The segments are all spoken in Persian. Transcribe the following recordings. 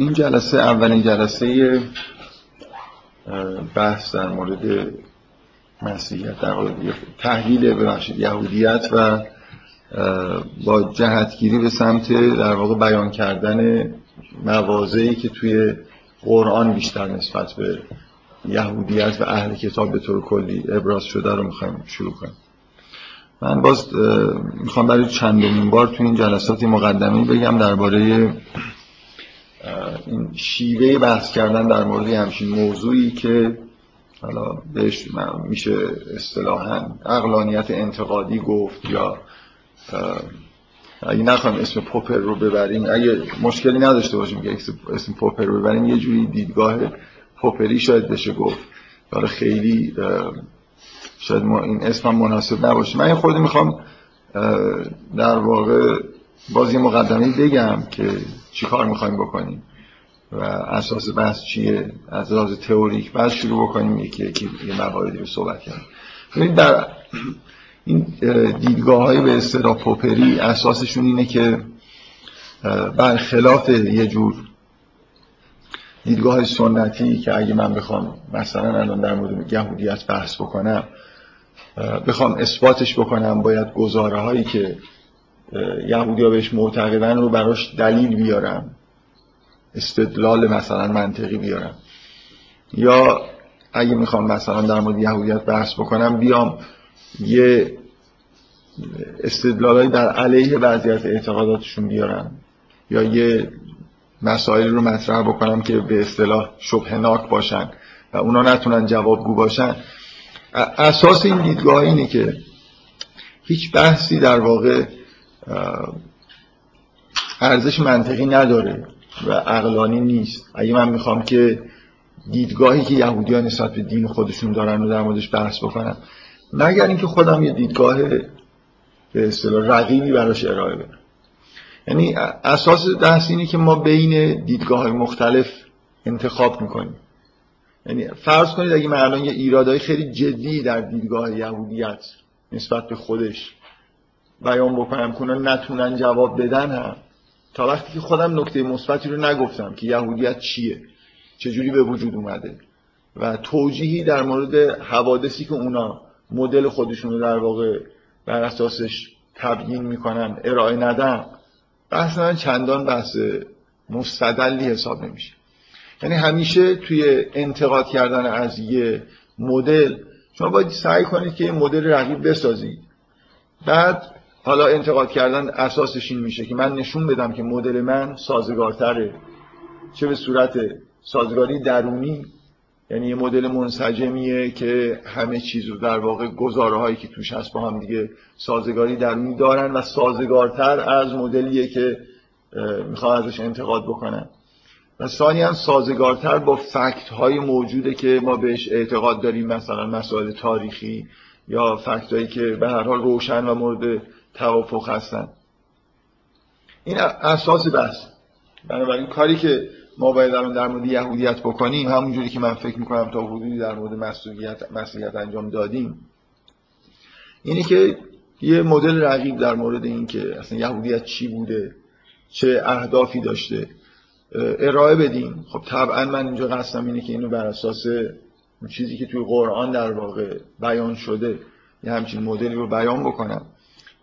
این جلسه اولین جلسه بحث در مورد مسیحیت در تحلیل ببخشید یهودیت و با جهتگیری به سمت در واقع بیان کردن موازهی که توی قرآن بیشتر نسبت به یهودیت و اهل کتاب به طور کلی ابراز شده رو می‌خوایم شروع کنیم. من باز می‌خوام برای چندمین بار تو این جلسات مقدمی بگم درباره این شیوه بحث کردن در مورد همچین موضوعی که حالا بهش میشه اصطلاحا اقلانیت انتقادی گفت یا اگه نخوایم اسم پوپر رو ببریم اگه مشکلی نداشته باشیم که اسم پوپر رو ببریم یه جوری دیدگاه پوپری شاید بشه گفت. برای خیلی شاید ما این اسم مناسب نباشه. من خودی می‌خوام در واقع بازی مقدمه بگم که چی کار می‌خوایم بکنیم. و اساس بحث چیه؟ از لحاظ تئوریک بعد شروع بکنیم یکی یکی یه مواردی رو صحبت کردیم ببینید در این دیدگاه های به اصطلاح پوپری اساسشون اینه که برخلاف یه جور دیدگاه سنتی که اگه من بخوام مثلا الان در مورد یهودیت بحث بکنم بخوام اثباتش بکنم باید گزاره هایی که یهودی ها بهش معتقدن رو براش دلیل بیارم. استدلال مثلا منطقی بیارم. یا اگه می‌خوام مثلا در مورد یهودیت بحث بکنم بیام یه استدلالایی در علیه بعضی از اعتقاداتشون بیارم. یا یه مسائلی رو مطرح بکنم که به اصطلاح شبهناک باشن و اونا نتونن جوابگو باشن. اساس این دیدگاه اینه که هیچ بحثی در واقع ارزش منطقی نداره. و عقلانی نیست. اگه من می‌خوام که دیدگاهی که یهودی ها نسبت به دین خودشون دارن رو در موردش بحث بکنم مگر اینکه خودم یه دیدگاه به اصطلاح رقیبی براش ارائه بدم. یعنی اساس بحث اینه که ما بین دیدگاه های مختلف انتخاب می‌کنیم. یعنی فرض کنید اگه من الان یه ایرادای خیلی جدی در دیدگاه یهودیت نسبت به خودش بیان بکنم که نتونن جواب بدن هم وقتی که خودم نکته مثبتی رو نگفتم که یهودیت چیه؟ چجوری به وجود اومده؟ و توجیهی در مورد حوادثی که اونا مدل خودشون رو در واقع بر اساسش تبیین می‌کنن ارائه ندن بحث من چندان بحث مستدلی حساب نمیشه. یعنی همیشه توی انتقاد کردن از یه مدل شما باید سعی کنید که یه مدل رقیب بسازید. بعد حالا انتقاد کردن اساسش این میشه که من نشون بدم که مدل من سازگارتره. چه به صورت سازگاری درونی یعنی یه مدل منسجمیه که همه چیز رو در واقع گزاره هایی که توش هست با هم دیگه سازگاری درونی دارن و سازگارتر از مدلیه که می‌خوام ازش انتقاد بکنن. و ثانی هم سازگارتر با فکت های موجوده که ما بهش اعتقاد داریم مثلا مسائل تاریخی یا فکت هایی که به هر حال روشن و مورد توافق هستن. این اساس بحث. بنابراین کاری که ما باید در مورد یهودیت بکنیم همونجوری که من فکر می‌کنم تا حدودی در مورد مسئولیت مسئولیت انجام دادیم اینه که یه مدل رقیب در مورد این که اصلا یهودیت چی بوده چه اهدافی داشته ارائه بدیم. خب طبعا من اینجا قصدم اینه که اینو بر اساس چیزی که توی قرآن در واقع بیان شده یه همچین مدلی رو بیان بکنم.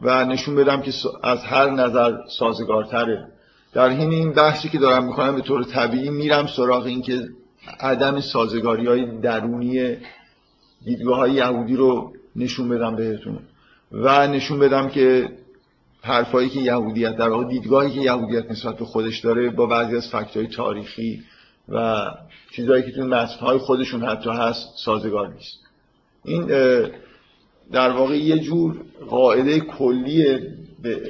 و نشون بدم که از هر نظر سازگارتره. در حین این بحثی که دارم می‌کنم به طور طبیعی میرم سراغ این که عدم سازگاری های درونی دیدگاه های یهودی رو نشون بدم بهتون. و نشون بدم که حرفایی که یهودیت در واقع دیدگاهی که یهودیت نسبت به خودش داره با بعضی از فکت های تاریخی و چیزهایی که توی های خودشون حتی هست سازگار نیست. این در واقع یه جور قاعده کلی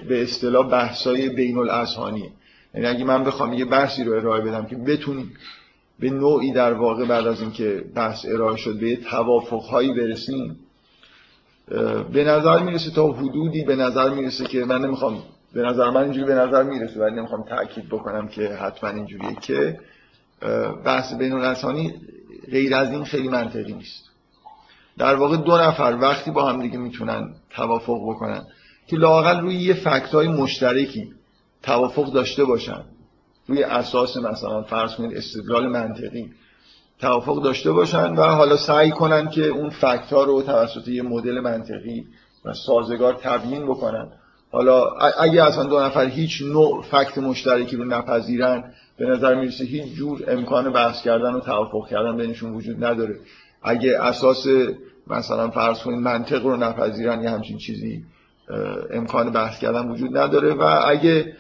به اصطلاح بحثای بین الاذهانی یعنی اگه من بخوام یه بحثی رو ارائه بدم که بتونیم به نوعی در واقع بعد از اینکه بحث ارائه شد به توافقهایی برسیم به نظر می‌رسه تا حدودی به نظر می‌رسه که من نمی‌خوام به نظر من اینجوری به نظر می‌رسه ولی نمی‌خوام تاکید بکنم که حتما اینجوریه که بحث بین الاذهانی غیر از این خیلی منطقی نیست. در واقع دو نفر وقتی با هم دیگه می‌تونن توافق بکنن که لاقل روی یه فکت های مشترکی توافق داشته باشن. روی اساس مثلا فرض کنید استدلال منطقی توافق داشته باشن و حالا سعی کنن که اون فکت ها رو توسط یه مدل منطقی و سازگار تبیین بکنن. حالا اگه اصلا دو نفر هیچ نوع فکت مشترکی رو نپذیرن به نظر می‌رسه هیچ جور امکان بحث کردن و توافق کردن بینشون وجود نداره. اگه اساس مثلا فرض کنید منطق رو نپذیرن یه همچین چیزی امکان بحث کردن وجود نداره و اگه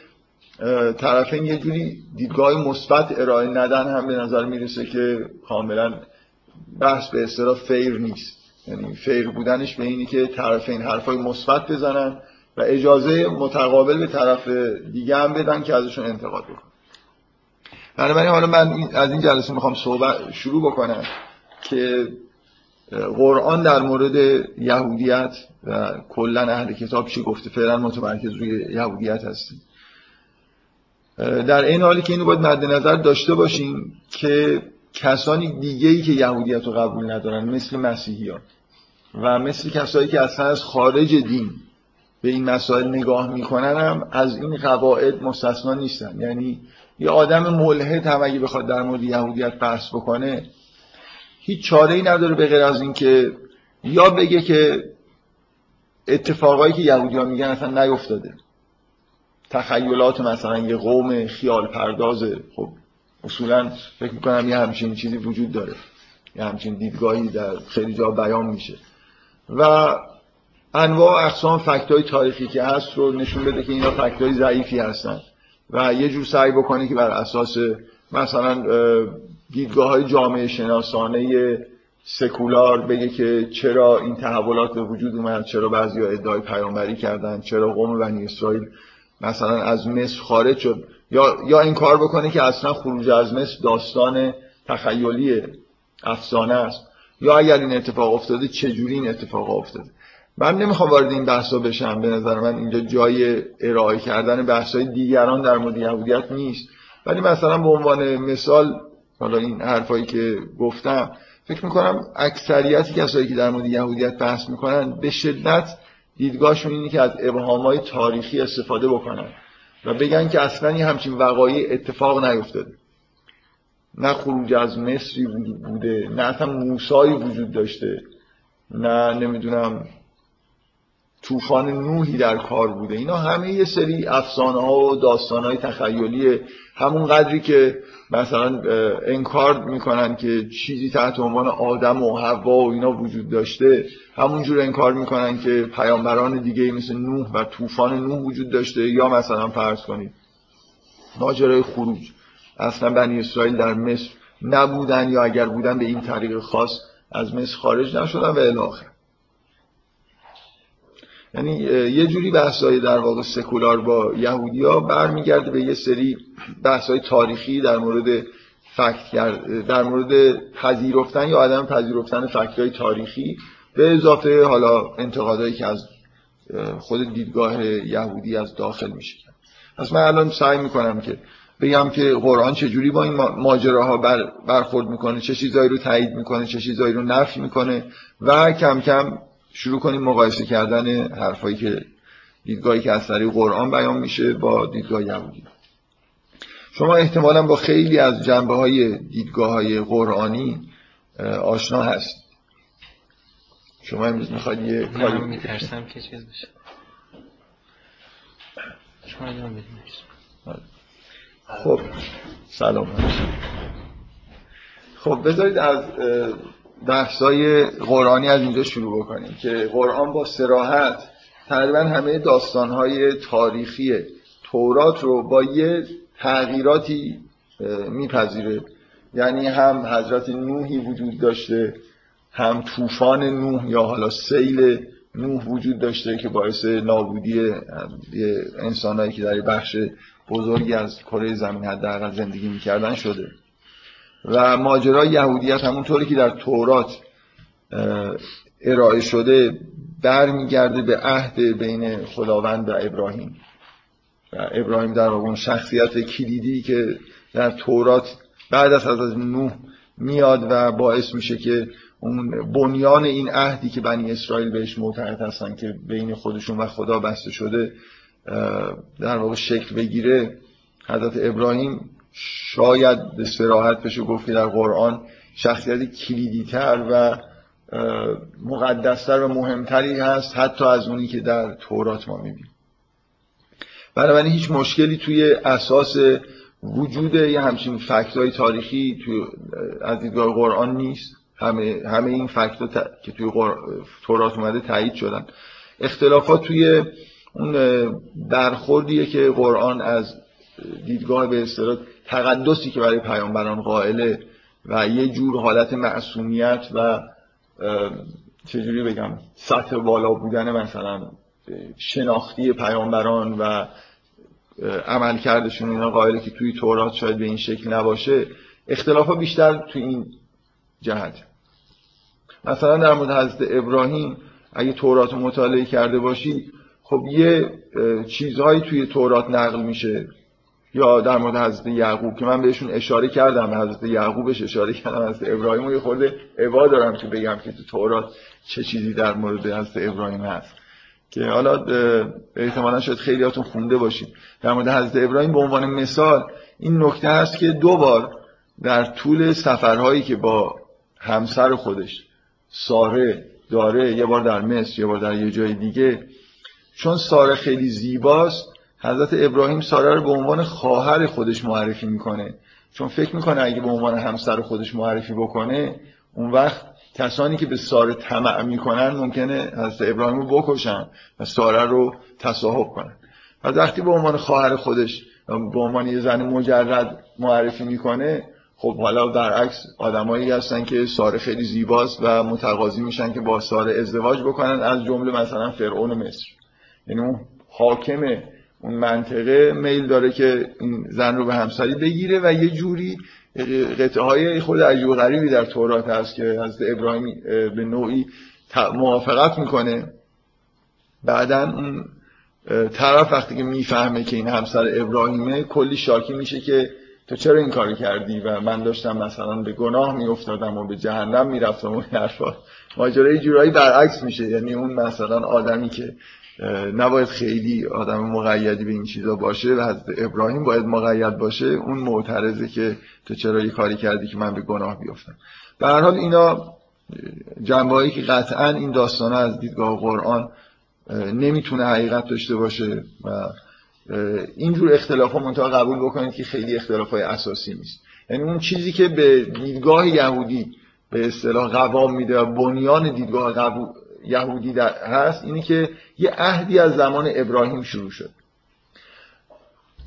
طرفین یه جوری دیدگاه مثبت ارائه ندن هم به نظر می‌رسه که کاملا بحث به اصطلاح فیر نیست. یعنی فیر بودنش به اینی که طرفین حرفای مثبت بزنن و اجازه متقابل به طرف دیگه هم بدن که ازشون انتقاد بکنن. بنابراین حالا من از این جلسه می‌خوام صحبت شروع بکنم که قرآن در مورد یهودیت و کلا اهل کتاب چی گفته؟ فعلا متمرکز روی یهودیت هستیم. در این حالی که اینو باید مد نظر داشته باشیم که کسانی دیگه ای که یهودیت رو قبول ندارن مثل مسیحی ها و مثل کسایی که اصلا از خارج دین به این مسائل نگاه می‌کنن هم از این قواعد مستثنا نیستن. یعنی یه آدم ملحد هم اگه بخواد در مورد یهودیت بحث بکنه هیچ چاره ای نداره به غیر از اینکه یا بگه که اتفاقایی که یهودی ها میگن اصلا نیفتاده. تخیلات مثلا یه قوم خیال پردازه خب اصولا فکر می‌کنم یه همچین چیزی وجود داره. یه همچین دیدگاهی در خیلی جا بیان میشه. و انواع اقسام فکت های تاریخی که هست رو نشون بده که اینا فکت های ضعیفی هستن. و یه جور سعی بکنه که بر اساس مثلا دیدگاه های جامعه شناسانه سکولار بگه که چرا این تحولات به وجود اومد چرا بعضی ها ادعای پیامبری کردن چرا قوم بنی اسرائیل مثلا از مصر خارج شد. یا یا این کار بکنه که اصلا خروج از مصر داستان تخیلی افسانه است. یا اگر این اتفاق افتاده چجوری این اتفاق افتاده؟ من نمی‌خوام وارد این بحثا بشم. به نظر من اینجا جای ارائه کردن بحثای دیگران در مورد یهودیت نیست. ولی مثلا به عنوان مثال حالا این حرفایی که گفتم فکر می‌کنم اکثریتی کسایی که در مورد یهودیت بحث می‌کنن به شدت دیدگاهشون اینه که از ابهامهای تاریخی استفاده بکنن و بگن که اصلا یه همچین وقایع اتفاق نیفتاده. نه خروج از مصری بوده نه اصلا موسایی وجود داشته نه نمی‌دونم طوفان نوحی در کار بوده. اینا همه یه سری افسانه ها و داستان های تخیلی همون قدری که مثلا انکار می‌کنن که چیزی تحت عنوان آدم و حوا و اینا وجود داشته. همونجور انکار می‌کنن که پیامبران دیگه مثل نوح و طوفان نوح وجود داشته. یا مثلا فرض کنید ماجرای خروج. اصلا بنی اسرائیل در مصر نبودن یا اگر بودن به این طریق خاص از مصر خارج نشدن و الاخر یعنی یه جوری بحثای در واقع سکولار با یهودیا برمیگرده به یه سری بحثای تاریخی در مورد فکت در مورد پذیرفتن یا عدم پذیرفتن فکت تاریخی به اضافه حالا انتقادایی که از خود دیدگاه یهودی از داخل میشه. پس من الان سعی می‌کنم که بگم که قرآن چجوری با این ماجراها بر برخورد می‌کنه چه چیزایی رو تایید می‌کنه چه چیزایی رو نفی می‌کنه و کم کم شروع کنیم مقایسه کردن حرفایی که دیدگاهی که از طریق قرآن بیان میشه با دیدگاه یهودی. شما احتمالا با خیلی از جنبه های دیدگاه های قرآنی آشنا هست شما امروز می‌خواید یه کاری میترسم که چیز بشه. شما خب سلام. خب بذارید از بحثای قرآنی از اینجا شروع بکنیم که قرآن با سراحت تقریبا همه داستانهای تاریخی تورات رو با یه تغییراتی میپذیره. یعنی هم حضرت نوحی وجود داشته هم طوفان نوح یا حالا سیل نوح وجود داشته که باعث نابودی انسانهایی که در بخش بزرگی از کره زمین حداقل زندگی می‌کردن شده. و ماجرای یهودیت همونطوری که در تورات ارائه شده برمیگرده به عهد بین خداوند و ابراهیم. و ابراهیم در اون شخصیت کلیدی که در تورات بعد از از نوح میاد و باعث میشه که اون بنیان این عهدی که بنی اسرائیل بهش معتقد هستن که بین خودشون و خدا بسته شده در واقع شکل بگیره. حضرت ابراهیم شاید به سراحت بشه گفت در قرآن شخصیت کلیدی تر و مقدستر و مهمتری هست حتی از اونی که در تورات ما می‌بینیم. بنابراین هیچ مشکلی توی اساس وجود یه همچین فکت تاریخی توی از دیدگاه قرآن نیست. همه, همه این فکت که توی تورات اومده تایید شدن. اختلافات توی اون برخوردیه که قرآن از دیدگاه به اصطلاح تقدسی که برای پیامبران قائله و یه جور حالت معصومیت و چجوری بگم سطح بالا بودن مثلا شناختی پیامبران و عمل کردشون اینا قائله که توی تورات شاید به این شکل نباشه اختلاف ها بیشتر توی این جهت. مثلا در مورد حضرت ابراهیم اگه تورات مطالعه کرده باشی خب یه چیزهایی توی تورات نقل میشه. یا در مورد حضرت یعقوب که من بهشون اشاره کردم حضرت یعقوبش اشاره کردم حضرت ابراهیم رو یه خورده عبا دارم که بگم که تو تورات چه چیزی در مورد حضرت ابراهیم هست. که حالا احتمالا شاید خیلیاتون خونده باشید در مورد حضرت ابراهیم به عنوان مثال این نکته هست که دو بار در طول سفرهایی که با همسر خودش ساره داره یه بار در مصر یه بار در یه جای دیگه چون ساره خیلی زیباست حضرت ابراهیم ساره رو به عنوان خواهر خودش معرفی می‌کنه. چون فکر می‌کنه اگه به عنوان همسر خودش معرفی بکنه اون وقت کسانی که به ساره طمع می‌کنن ممکنه حضرت ابراهیم رو بکشن و ساره رو تصاحب کنن. و وقتی به عنوان خواهر خودش به عنوان یه زن مجرد معرفی می‌کنه خب حالا برعکس آدمایی هستن که ساره خیلی زیباست و متقاضی میشن که با ساره ازدواج بکنن از جمله مثلا فرعون مصر. یعنی اون حاکم اون منطقه میل داره که این زن رو به همسری بگیره و یه جوری قطعه های خود عجیب غریبی در تورات هست که حضرت ابراهیم به نوعی موافقت می‌کنه. بعدا اون طرف وقتی که می‌فهمه که این همسر ابراهیمه کلی شاکی میشه که تو چرا این کاری کردی و من داشتم مثلا به گناه میافتادم و به جهنم می‌رفتم و حرفا. ماجرای جورایی برعکس میشه. یعنی اون مثلا آدمی که نباید خیلی آدم مقیدی به این چیزا باشه و حضرت ابراهیم باید مقید باشه اون معترضه که تو چرا یه کاری کردی که من به گناه بیفتم. به هر حال اینا جنبهایی که قطعا این داستان از دیدگاه قرآن نمی‌تونه حقیقت داشته باشه و اینجور اختلاف ها منطقه قبول بکنید که خیلی اختلاف های اساسی نیست. یعنی اون چیزی که به دیدگاه یهودی به اصطلاح قوام میده و بنیان دیدگاه یهودی هست اینی که یه عهدی از زمان ابراهیم شروع شد.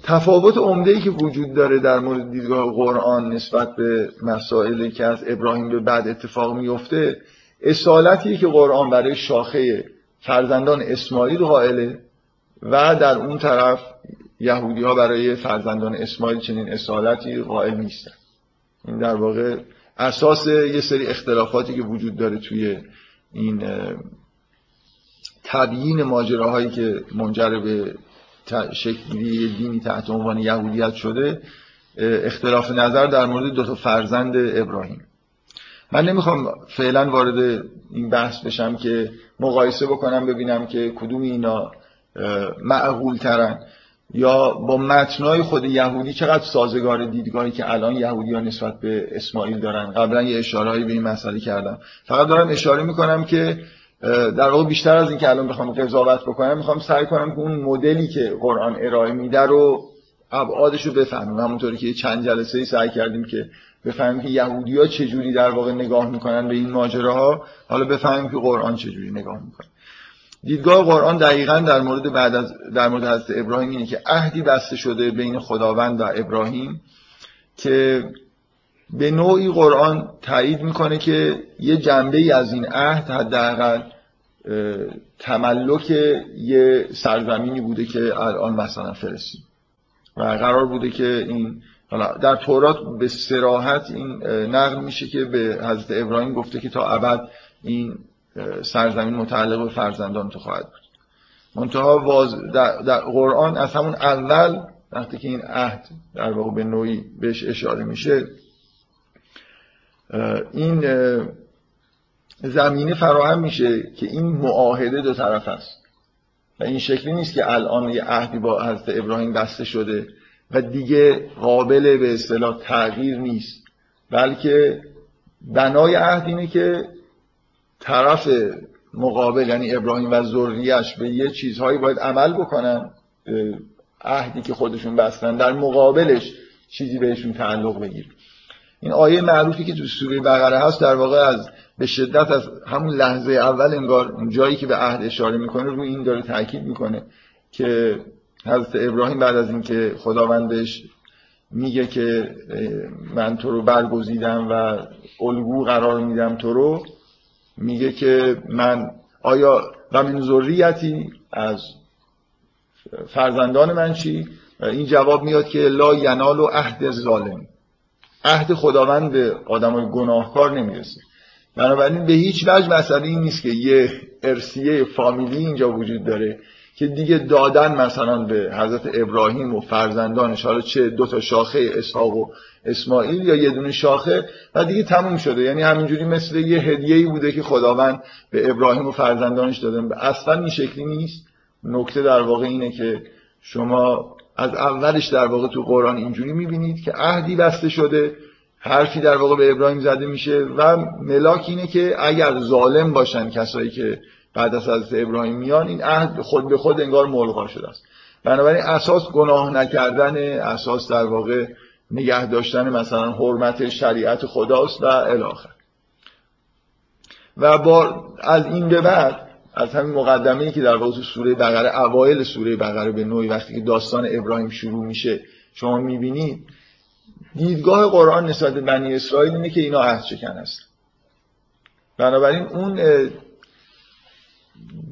تفاوت عمده ای که وجود داره در مورد دیدگاه قرآن نسبت به مسائلی که از ابراهیم به بعد اتفاق میفته اصالتی که قرآن برای شاخه فرزندان اسماعیل قائله و در اون طرف یهودی ها برای فرزندان اسماعیل چنین اصالتی قائل نیستن. این در واقع اساس یه سری اختلافاتی که وجود داره توی این تبیین ماجراهایی که منجر به شکلی دینی تحت عنوان یهودیت شده اختلاف نظر در مورد دو تا فرزند ابراهیم. من نمی‌خوام فعلا وارد این بحث بشم که مقایسه بکنم ببینم که کدوم اینا معقول ترن یا با متنای خود یهودی چقدر سازگار دیدگاهی که الان یهودی ها نسبت به اسماعیل دارن؟ قبلا یه اشارهایی به این مسئله کردم. فقط دارم اشاره می‌کنم که در واقع بیشتر از اینکه الان بخوام قضاوت بکنم می‌خوام سعی کنم که اون مدلی که قرآن ارائه میده رو ابعادش رو بفهمیم. همونطوری که چند جلسه ای سعی کردیم که بفهمیم که یهودی ها چجوری در واقع نگاه می‌کنن به این ماجراها حالا بفهمیم که قرآن چجوری نگاه می‌کنه. دیدگاه قرآن دقیقا در مورد بعد از در مورد حضرت ابراهیم اینه که عهدی بسته شده بین خداوند و ابراهیم که به نوعی قرآن تایید می‌کنه که یه جنبه ای از این عهد حداقل تملک یه سرزمینی بوده که الان مثلا فلسطین و قرار بوده که این در تورات به سراحت این نقل میشه که به حضرت ابراهیم گفته که تا ابد این سرزمین متعلق به فرزندان تو خواهد بود. منتها واز در, در قرآن از همون اول وقتی که این عهد در واقع به نوعی بهش اشاره میشه این زمینه فراهم میشه که این معاهده دو طرف است. و این شکلی نیست که الان یه عهدی با حضرت ابراهیم بسته شده و دیگه قابل به اصطلاح تغییر نیست. بلکه بنای عهد اینه که طرف مقابل یعنی ابراهیم و ذریهش به یه چیزهایی باید عمل بکنن عهدی که خودشون بستن در مقابلش چیزی بهشون تعلق بگیر. این آیه معروفی که تو سوره بقره هست در واقع از به شدت از همون لحظه اول انگار جایی که به عهد اشاره می‌کنه روی این داره تاکید می‌کنه که حضرت ابراهیم بعد از اینکه خداوندش میگه که من تو رو برگزیدم و الگو قرار میدم تو رو میگه که من آیا و من ذریتی از فرزندان من چی؟ این جواب میاد که لا ینال و عهد ظالم. عهد خداوند به آدمای گناهکار نمی‌رسه. بنابراین به هیچ وجه مسئله این نیست که یه ارسیه فامیلی اینجا وجود داره. که دیگه دادن مثلا به حضرت ابراهیم و فرزندانش حالا چه دو تا شاخه اسحاق و اسماعیل یا یه دونه شاخه و دیگه تموم شده. یعنی همینجوری مثل یه هدیه‌ای بوده که خداوند به ابراهیم و فرزندانش داده اصلا این شکلی نیست. نکته در واقع اینه که شما از اولش در واقع تو قرآن اینجوری می‌بینید که عهدی بسته شده حرفی در واقع به ابراهیم زده میشه و ملاک اینه که اگر ظالم باشن کسایی که بعد از حضرت ابراهیم میان این عهد خود به خود انگار ملغا شده است. بنابراین اساس گناه نکردن اساس در واقع نگه داشتن مثلا حرمت شریعت خداست و الاخر و با از این به بعد از همین مقدمه که در واقع سوره بقره اوایل سوره بقره به نوعی وقتی که داستان ابراهیم شروع میشه شما می‌بینید دیدگاه قرآن نسبت به بنی اسرائیل اینه که اینا عهد شکن هست بنابراین اون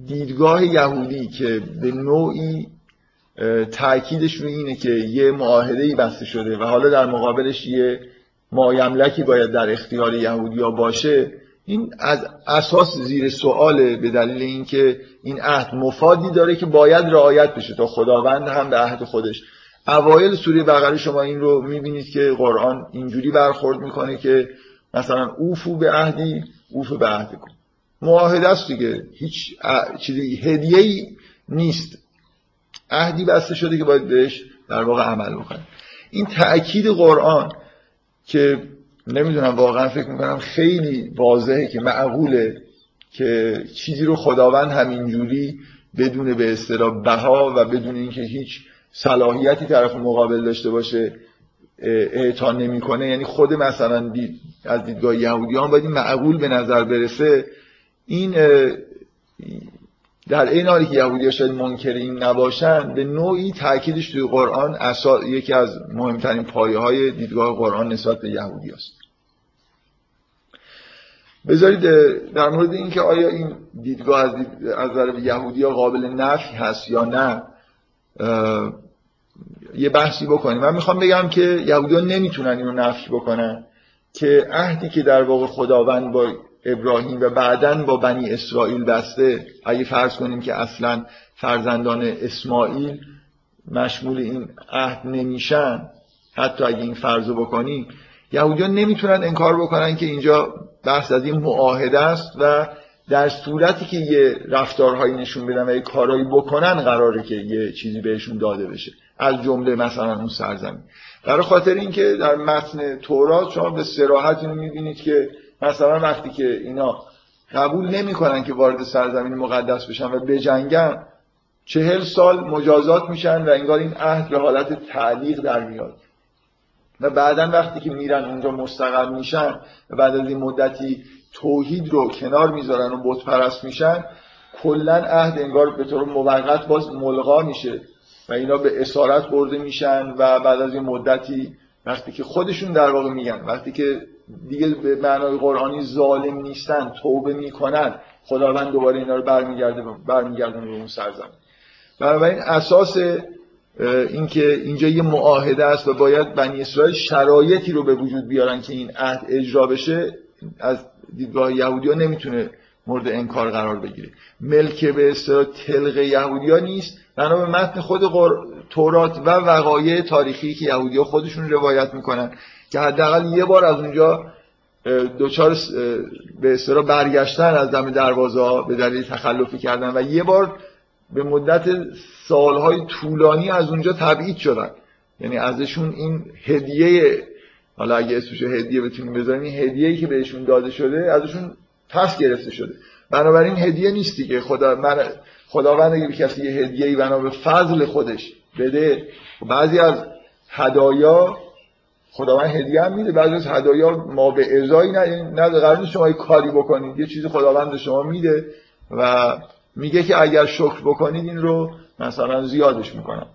دیدگاه یهودی که به نوعی تاکیدش روی اینه که یه معاهده ای بسته شده و حالا در مقابلش یه مایملکی باید در اختیار یهودیا باشه این از اساس زیر سواله به دلیل اینکه این عهد مفادی داره که باید رعایت بشه تا خداوند هم به عهد خودش. اوایل سوره بقره شما این رو می‌بینید که قرآن اینجوری برخورد می‌کنه که مثلا اوفو به عهدی اوفو به عهد کن معاهده است دیگه. هیچ چیزی هدیه ای نیست. عهدی بسته شده که باید بهش در واقع عمل بکنه. این تأکید قرآن که نمی‌دونم واقعا فکر می‌کنم خیلی واضحه که معقوله که چیزی رو خداوند همینجوری بدون به اصطلاح بها و بدون اینکه هیچ صلاحیتی طرف مقابل داشته باشه اعطا نمی‌کنه. یعنی خود مثلا دید از دیدگاه یهودیان باید این معقول به نظر برسه این در این حالی که یهودی شاید منکر این نباشن به نوعی تاکیدش توی قرآن اساس یکی از مهمترین پایه های دیدگاه قرآن نسبت به یهودی است بذارید در مورد اینکه آیا این دیدگاه از, نظر یهودی قابل نفی هست یا نه یه بحثی بکنیم. من می‌خوام بگم که یهودی ها نمی‌تونن اینو نفی بکنن که عهدی که در واقع خداوند با ابراهیم و بعدا با بنی اسرائیل بسته. اگه فرض کنیم که اصلا فرزندان اسماعیل مشمول این عهد نمیشن حتی اگه این فرضو بکنیم یهودیان نمی‌تونن انکار بکنن که اینجا بحث از این معاهده است و در صورتی که یه رفتارهایی نشون بدن و یه کارهایی بکنن قراره که یه چیزی بهشون داده بشه. از جمله مثلا اون سرزمین. برای خاطر اینکه در متن تورات شما به سراحت اینو می‌بینید که مثلا وقتی که اینا قبول نمی‌کنن که وارد سرزمین مقدس بشن و بجنگن چهل سال مجازات میشن و انگار این عهد به حالت تعلیق در میاد. و بعدا وقتی که میرن اونجا مستقر میشن و بعد از این مدتی توحید رو کنار می‌ذارن و بت پرست میشن کلا عهد انگار به طور موقت باز ملغا میشه و اینا به اسارت برده میشن و بعد از این مدتی وقتی که خودشون در واقع میگن وقتی که دیگه به معنای قرآنی ظالم نیستن توبه می‌کنن. خداوند دوباره اینا رو برمیگرده برمیگردن به اون سرزمین. بنابراین اساس اینکه اینجا یه معاهده است و باید بنی اسرائیل شرایطی رو به وجود بیارن که این عهد اجرا بشه از دیدگاه یهودی ها نمی‌تونه مورد انکار قرار بگیره. ملک به اصطلاح تلق یهودی ها نیست. بنا به متن خود تورات و وقایع تاریخی که یهودی خودشون روایت می‌کنن که حداقل یه بار از اونجا دوچار به اصطلاح برگشتن از دم دروازه به دلیل تخلفی کردن و یه بار به مدت سالهای طولانی از اونجا تبعید شدن. یعنی ازشون این هدیه حالا اگه اسمش هدیه بتونیم بذاریم این هدیه‌ای که بهشون داده شده ازشون پس گرفته شده. بنابراین هدیه نیستی که خدا من خداوند اگه کسی یه هدیه‌ای بنا به فضل خودش بده بعضی از هدایا خداوند هدیه هم میده. بعضی از هدایا ما به ازایی نه یعنی قرار شما یه کاری بکنید. یه چیزی خداوند شما میده و میگه که اگر شکر بکنید این رو مثلا زیادش می‌کنم.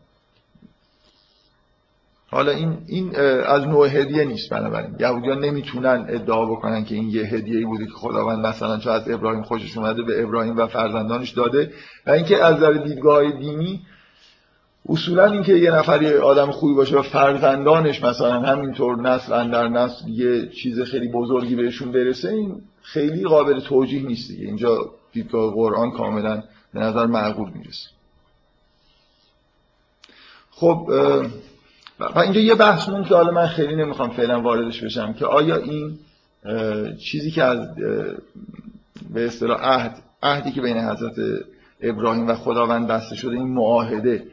حالا این این از نوع هدیه نیست بنابراین. یهودیان نمی‌تونن ادعا بکنن که این یه هدیه بوده که خداوند مثلا چون از ابراهیم خوشش اومده به ابراهیم و فرزندانش داده. و اینکه از نظر دیدگاه دینی اصولا اینکه یه نفری آدم خوبی باشه و فرزندانش مثلا همینطور نسل در نسل یه چیز خیلی بزرگی بهشون برسه این خیلی قابل توجیه نیست دیگه. اینجا دیدگاه قرآن کاملا به نظر معقول می‌رسه. خب و اینجا یه بحث مون که حالا من خیلی نمی‌خوام فعلا واردش بشم که آیا این چیزی که از به اصطلاح عهد عهدی که بین حضرت ابراهیم و خداوند بسته شده این معاهده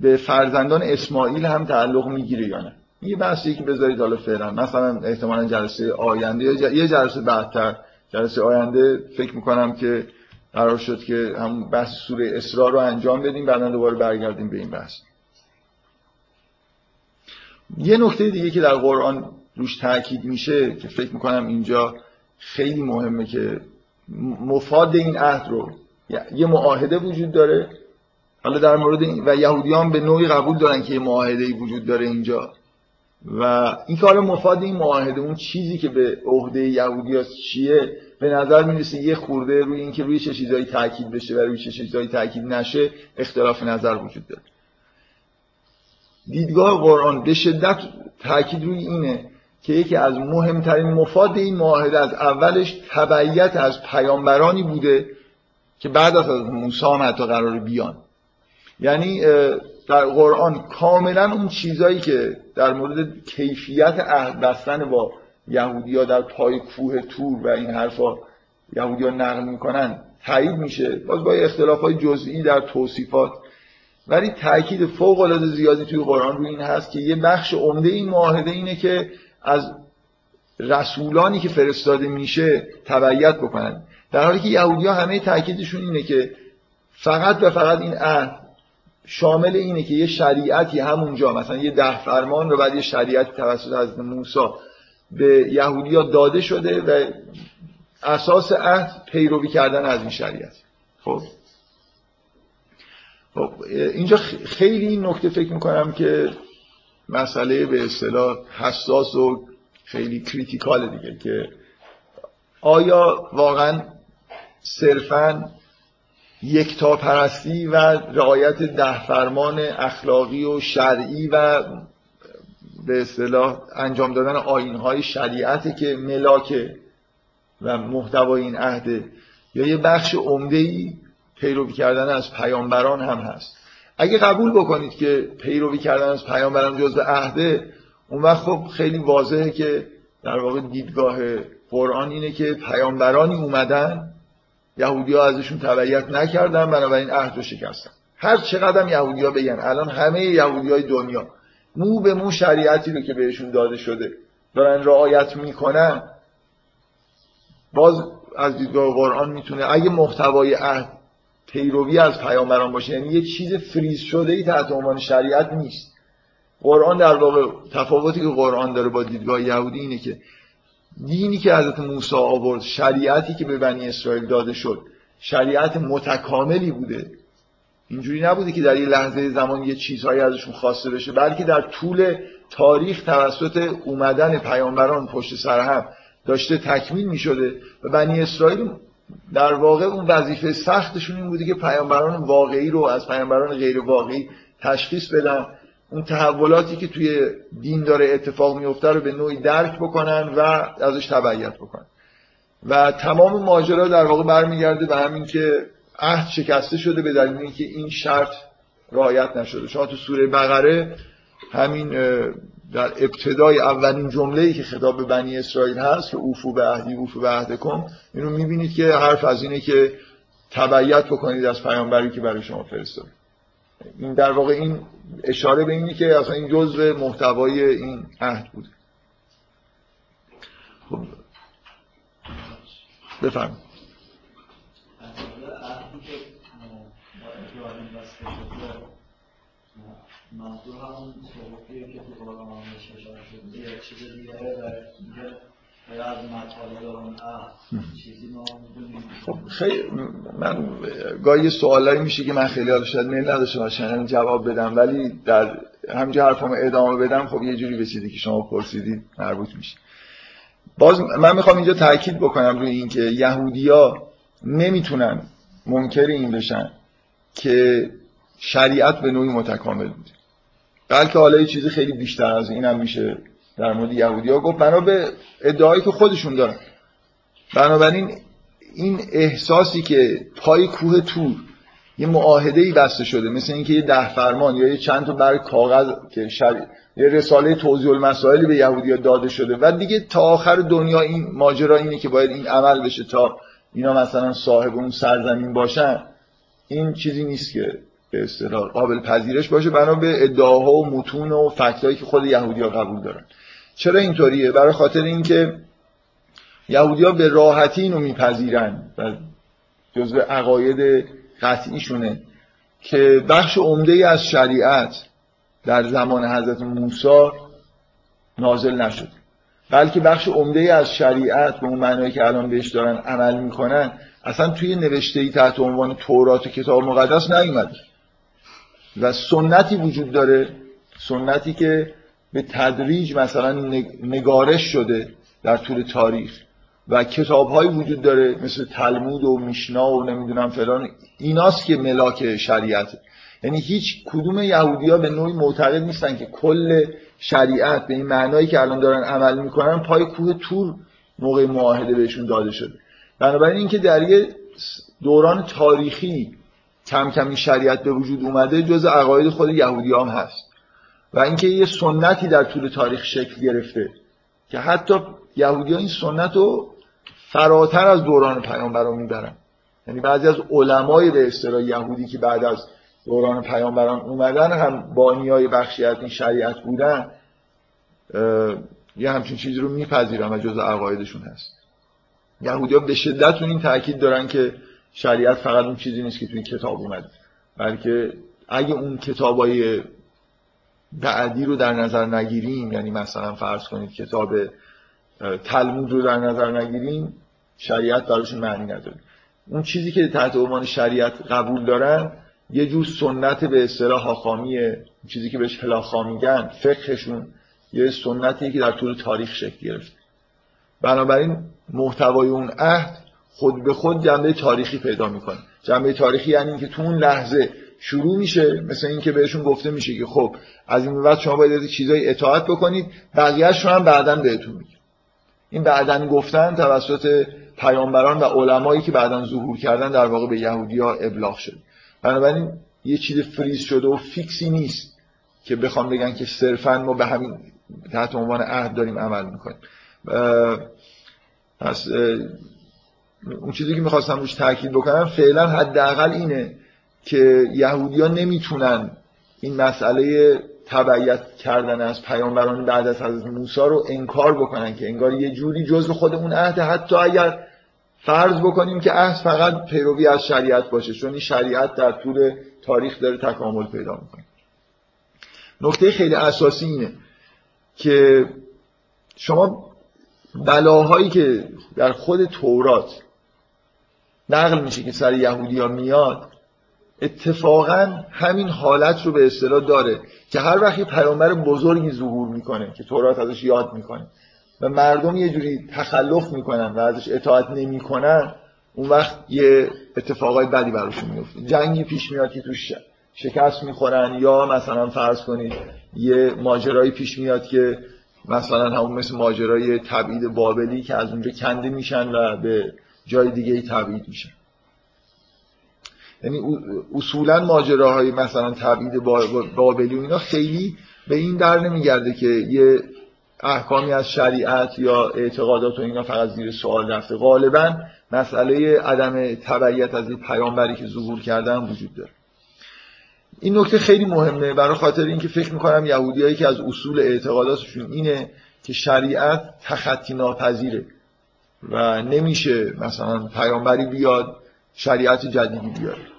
به فرزندان اسماعیل هم تعلق می‌گیره یا نه. یه بحثی که بذارید حالا فعلا. مثلا احتمالا جلسه آینده یه جلسه بعدتر. جلسه آینده فکر می‌کنم که قرار شد که هم بحث سوره اسرا رو انجام بدیم. بعدا دوباره برگردیم به این بحث. یه نکته دیگه که در قرآن روش تاکید میشه که فکر می‌کنم اینجا خیلی مهمه که مفاد این عهد رو یه معاهده وجود داره. حالا در مورد این و یهودیان به نوعی قبول دارن که یه معاهده وجود داره اینجا. و این کار مفاد این معاهده اون چیزی که به عهده یهودی چیه؟ به نظر می‌رسه یه خورده روی اینکه روی چه چیزایی تاکید بشه و روی چه چیزایی تاکید نشه اختلاف نظر وجود داره. دیدگاه قرآن به شدت تاکید روی اینه که یکی از مهمترین مفاد این معاهده از اولش تبعیت از پیامبرانی بوده که بعد از موسی هم حتی قرار بیان. یعنی در قرآن کاملا اون چیزایی که در مورد کیفیت عهد بستن با یهودیا در پای کوه تور و این حرفا یهودیا نقل می‌کنن تایید میشه. باز با اختلاف های جزئی در توصیفات. ولی تاکید فوق العاده زیادی توی قرآن روی این هست که یه بخش عمده این معاهده اینه که از رسولانی که فرستاده میشه تبعیت بکنن. در حالی که یهودی ها همه تاکیدشون اینه که فقط و فقط این عهد شامل اینه که یه شریعتی همونجا مثلا یه ده فرمان رو بعد یه شریعتی توسط حضرت موسی به یهودیا داده شده و اساس عهد پیروی کردن از این شریعت. خب. خب اینجا خیلی این نکته فکر می‌کنم که مسئله به اصطلاح حساس و خیلی کریتیکال دیگه که آیا واقعا صرفا تا پرستی و رعایت ده فرمان اخلاقی و شرعی و به اصطلاح انجام دادن آینهای شریعت که ملاک و محتوای این عهده یا یه بخش عمده ای پیروی کردن از پیامبران هم هست. اگه قبول بکنید که پیروی کردن از پیامبران جزء عهده اون وقت خب خیلی واضحه که در واقع دیدگاه قرآن اینه که پیامبرانی اومدن یهودی ها ازشون تبعیت نکردن بنابراین عهد رو شکستن. هر چقدر یهودی ها بگن الان همه یهودی های دنیا مو به مو شریعتی رو که بهشون داده شده دارن رعایت می‌کنن باز از دیدگاه قرآن می‌تونه اگه محتوای عهد پیروی از پیامبران باشه یعنی یه چیز فریز شده ای تحت عنوان شریعت نیست. قرآن در واقع تفاوتی که قرآن داره با دیدگاه یهودی اینه که دینی که حضرت موسی آورد شریعتی که به بنی اسرائیل داده شد شریعت متکاملی بوده. اینجوری نبوده که در یه لحظه زمان یه چیزهایی ازشون خواسته بشه بلکه در طول تاریخ توسط اومدن پیامبران پشت سر هم داشته تکمیل می شده و بنی اسرائیل در واقع اون وظیفه سختشون این بوده که پیامبران واقعی رو از پیامبران غیر واقعی تشخیص بدن. اون تحولاتی که توی دین داره اتفاق میفته رو به نوعی درک بکنن و ازش تبعیت بکنن. و تمام ماجرا در واقع برمیگرده به همین که عهد شکسته شده به دلیل اینکه این شرط رعایت نشده. شما تو سوره بقره همین در ابتدای اولین جمله‌ای که خطاب به بنی اسرائیل هست که اوفو به عهدی اوفو به عهدکم اینو می‌بینید که حرف از اینه که تبعیت بکنید از پیامبری که برای شما فرستاد این در واقع این اشاره به اینی که اصلا این جزء محتوای این عهد بود خب. بفرمایید. منظور همون صحبتیه که تو قرآن اشاره شده یه چیز دیگه خب خیلی من گاهی سوالایی میشه که من خیلی حالا شاید میل نداشته جواب بدم ولی در همینجا حرفمو ادامه بدم خب یه جوری به چیزی که شما پرسیدید مربوط میشه. باز من می‌خوام اینجا تاکید بکنم روی اینکه یهودیا نمی‌تونن منکر این بشن که شریعت به نوعی متکامل بود بلکه حالا یه چیزی خیلی بیشتر از این هم میشه در مورد یهودی ها گفت بنا به ادعایی که خودشون دارن. بنابراین این احساسی که پای کوه تور یه معاهده ای بسته شده مثل اینکه یه ده فرمان یا یه چند تا برگ کاغذ که شر... یه رساله توضیح المسائلی به یهودیا داده شده و دیگه تا آخر دنیا این ماجرا اینه که باید این عمل بشه تا اینا مثلا صاحب اون سرزمین باشن. این چیزی نیست که به اصطلاح قابل پذیرش باشه بنا به ادعاها و متون و فکتایی که خود یهودیا قبول دارن. چرا اینطوریه؟ برای خاطر اینکه یهودیا به راحتی اینو میپذیرن و جزء عقاید قطعیشونه که بخش عمده از شریعت در زمان حضرت موسی نازل نشد. بلکه بخش عمده از شریعت به اون معنایی که الان بهش دارن عمل می‌کنن اصلا توی نوشته ای تحت عنوان تورات و کتاب مقدس نیومده. و سنتی وجود داره سنتی که به تدریج مثلا نگارش شده در طول تاریخ و کتاب هایی وجود داره مثل تلمود و میشنا و نمی‌دونم فلان. ایناست که ملاک شریعت. یعنی هیچ کدوم یهودی ها به نوعی معتقد نیستن که کل شریعت به این معنایی که الان دارن عمل می‌کنن پای کوه تور موقع معاهده بهشون داده شده. بنابراین اینکه در یه دوران تاریخی کم کم شریعت به وجود اومده جز عقاید خود یهودی هم هست. و اینکه یه سنتی در طول تاریخ شکل گرفته که حتی یهودی این سنت رو فراتر از دوران پیامبران می‌برن. یعنی بعضی از علمای به اصطلاح یهودی که بعد از دوران پیامبران اومدن هم بانیای بخشیت این شریعت بودن یه همچین چیزی رو میپذیرن و جز عقایدشون هست. یهودی به شدت این تاکید دارن که شریعت فقط اون چیزی نیست که توی کتاب اومد بلکه اگه اون کتابای بعدی رو در نظر نگیریم یعنی مثلا فرض کنید کتاب تلمود رو در نظر نگیریم شریعت براشون معنی نداره. اون چیزی که تحت عنوان شریعت قبول دارن یه جور سنت به اصطلاح هاخامیه چیزی که بهش هلاخا میگن فقهشون یه سنتی که در طول تاریخ شکل گرفته. بنابراین محتوای اون عهد خود به خود جنبه تاریخی پیدا می‌کنه. جنبه تاریخی یعنی اینکه تو اون لحظه شروع میشه مثل اینکه بهشون گفته میشه که خب از این بعد شما باید چیزای اطاعت بکنید بقیه‌اش رو هم بعدا بهتون میگه این بعدا گفتن توسط پیامبران و علمایی که بعدا ظهور کردن در واقع به یهودیا ابلاغ شد. بنابراین یه چیز فریز شده و فیکسی نیست که بخوام بگن که صرفا ما به همین تحت عنوان عهد داریم عمل می‌کنیم. پس اون چیزی که می‌خواستم روش تاکید بکنم فعلا حداقل اینه که یهودیان نمی‌تونن این مسئله تبعیت کردن از پیامبران بعد از حضرت موسی رو انکار بکنن که انگار یه جوری جزء خود اون عهد. حتی اگر فرض بکنیم که عهد فقط پیروی از شریعت باشه چون این شریعت در طول تاریخ داره تکامل پیدا می‌کنه. نکته خیلی اساسی اینه که شما بلاهایی که در خود تورات نقل میشه که سر یهودی ها میاد اتفاقا همین حالت رو به اصطلاح داره که هر وقت پیامبر بزرگی ظهور می‌کنه که تورات ازش یاد می‌کنه و مردم یه جوری تخلف می‌کنن و ازش اطاعت نمی‌کنن اون وقت یه اتفاقای بدی براشون میفته جنگی پیش میاد که توش شکست می‌خورن یا مثلا فرض کنید یه ماجرایی پیش میاد که مثلا همون مثل ماجرای تبعید بابلی که از اونجا کنده میشن و به جای دیگه تبعید میشن. یعنی اصولا ماجراهای مثلا تبعید بابلی و اینا خیلی به این در نمیگرده که یه احکامی از شریعت یا اعتقادات و اینا فقط زیر سوال رفته. غالبا مسئله عدم تبعیت از این پیامبری که ظهور کردن وجود داره. این نکته خیلی مهمه. برای خاطر اینکه فکر می‌کنم یهودیایی که از اصول اعتقاداتشون اینه که شریعت تخطی ناپذیره و نمیشه مثلا پیامبری بیاد شریعت جدیدی بیاره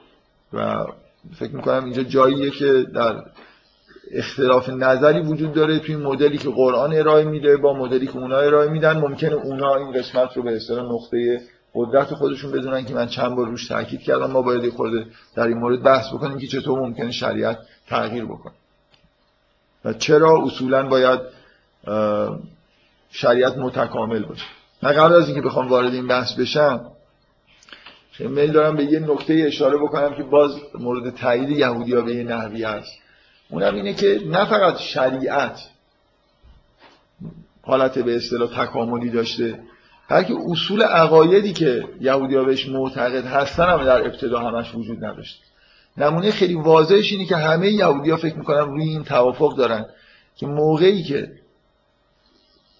و فکر می‌کنم اینجا جاییه که در اختلاف نظری وجود داره توی مدلی که قرآن ارائه میده با مدلی که اونا ارائه میدن ممکنه اونا این قسمت رو به اصطلاح نقطه قدرت خودشون بدونن که من چند بار روش تاکید کردم ما باید خورده در این مورد بحث بکنیم که چطور ممکنه شریعت تغییر بکنه. و چرا اصولا باید شریعت متکامل باشه؟ من قبل از اینکه بخوام وارد این بحث بشم میل دارم به یه نکته اشاره بکنم که باز مورد تایید یهودی ها به یه نحوی هست. اونم اینه که نه فقط شریعت حالت به اصطلاح تکاملی داشته بلکه اصول عقایدی که یهودی ها بهش معتقد هستن هم در ابتدا همش وجود نداشت. نمونه خیلی واضحش اینه که همه یهودی ها فکر می‌کنم روی این توافق دارن که موقعی که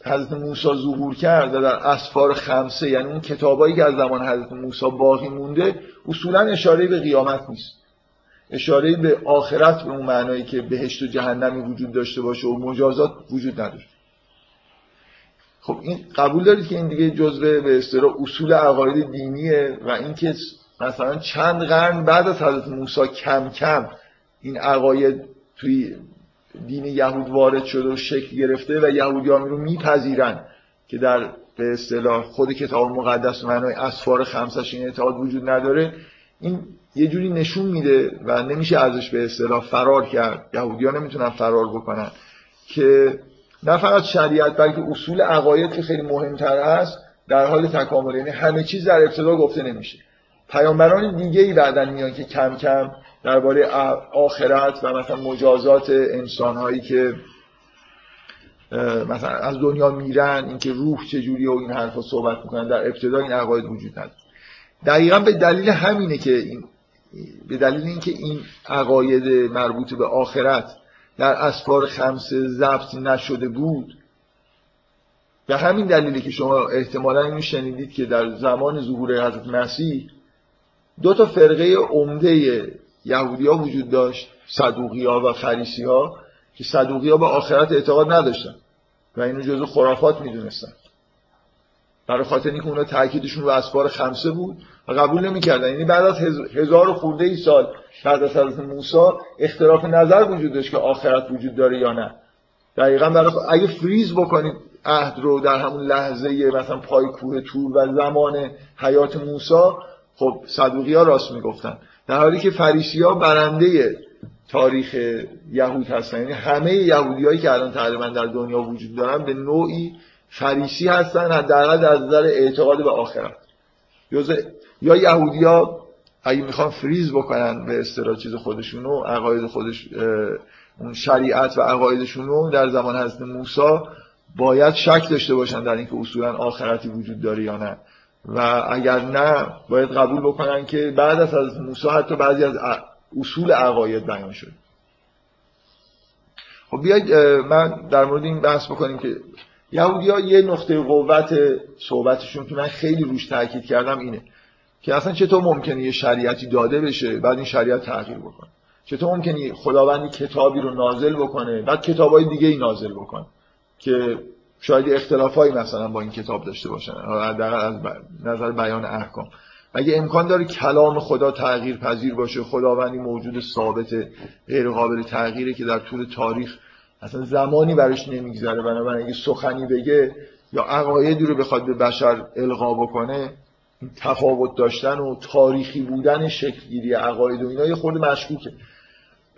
حضرت موسی ظهور کرد و در اسفار خمسه یعنی اون کتابایی که از زمان حضرت موسی باقی مونده اصولا اشاره به قیامت نیست. اشاره به آخرت به اون معنایی که بهشت و جهنمی وجود داشته باشه و مجازات وجود نداره. خب این قبول دارید که این دیگه جزء به اصطلاح اصول عقاید دینیه و اینکه مثلا چند قرن بعد از حضرت موسی کم کم این عقاید توی دین یهود وارد شده و شکل گرفته و یهودیان رو میپذیرن که در به اصطلاح خود کتاب مقدس و معنای اسفار خمسش این اعتقاد وجود نداره این یه جوری نشون میده و نمیشه ازش به اصطلاح فرار کرد. یهودیان نمی‌تونن فرار بکنن که نه فقط شریعت بلکه اصول عقاید که خیلی مهمتر هست در حال تکامل. یعنی همه چیز در ابتدا گفته نمیشه. پیامبران دیگه ای بعدن میان که کم کم درباره آخرت و مثلا مجازات انسان هایی که مثلا از دنیا میرن اینکه روح چجوری و این حرفا صحبت می‌کنن در ابتدا این عقاید وجود نداره. دقیقا به دلیل همینه که این به دلیل اینکه این عقاید مربوط به آخرت در اسفار خمس ضبط نشده بود به همین دلیلی که شما احتمالا اینو شنیدید که در زمان ظهور حضرت مسیح دو تا فرقه عمده یهودی ها وجود داشت صدوقی ها و فریسی ها که صدوقی ها به آخرت اعتقاد نداشتن و اینو جزو خرافات می‌دونستن. برای خاطر اینکه اونا تاکیدشون رو اسفار خمسه بود و قبول نمی‌کردن. یعنی بعد از هزار خورده ای سال بعد از حضرت موسی اختلاف نظر وجود داشت که آخرت وجود داره یا نه. دقیقا برای اگه فریز بکنید عهد رو در همون لحظه مثلا پای کوه تور و زمان حیات موسی خب صدوقی ها راست می‌گفتن. در حالی که فریسی ها برنده تاریخ یهود هستن. یعنی همه یهودیایی که الان تقریبا در دنیا وجود دارن به نوعی فریسی هستن حداقل از نظر اعتقاد به آخرت. یا یهودیا اگه می‌خوان فریز بکنن به اصطلاح چیز خودشونو عقاید خودش اون شریعت و عقایدشونو در زمان حضرت موسی باید شک داشته باشن در اینکه اصولا آخرتی وجود داره یا نه. و اگر نه باید قبول بکنن که بعد از حضرت موسی حتی بعضی از اصول عقاید بیان شد. خب بیاید من در مورد این بحث بکنیم که یهودی ها یه نقطه قوت صحبتشون که من خیلی روش تاکید کردم اینه که اصلا چطور ممکنه یه شریعتی داده بشه بعد این شریعت تغییر بکنه؟ چطور ممکنه خداوندی کتابی رو نازل بکنه بعد کتابای دیگه ای نازل بکنه که شاید اختلافایی مثلا با این کتاب داشته باشن. حداقل از نظر بیان احکام. اگه امکان داره کلام خدا تغییر پذیر باشه خداوندی موجود ثابت غیر قابل تغییره که در طول تاریخ اصلا زمانی براش نمیگذره. بنابراین اگه سخنی بگه یا عقایدی رو بخواد به بشر القا بکنه تفاوت داشتن و تاریخی بودن شکلگیری عقاید و اینا یه خورده مشکوکه.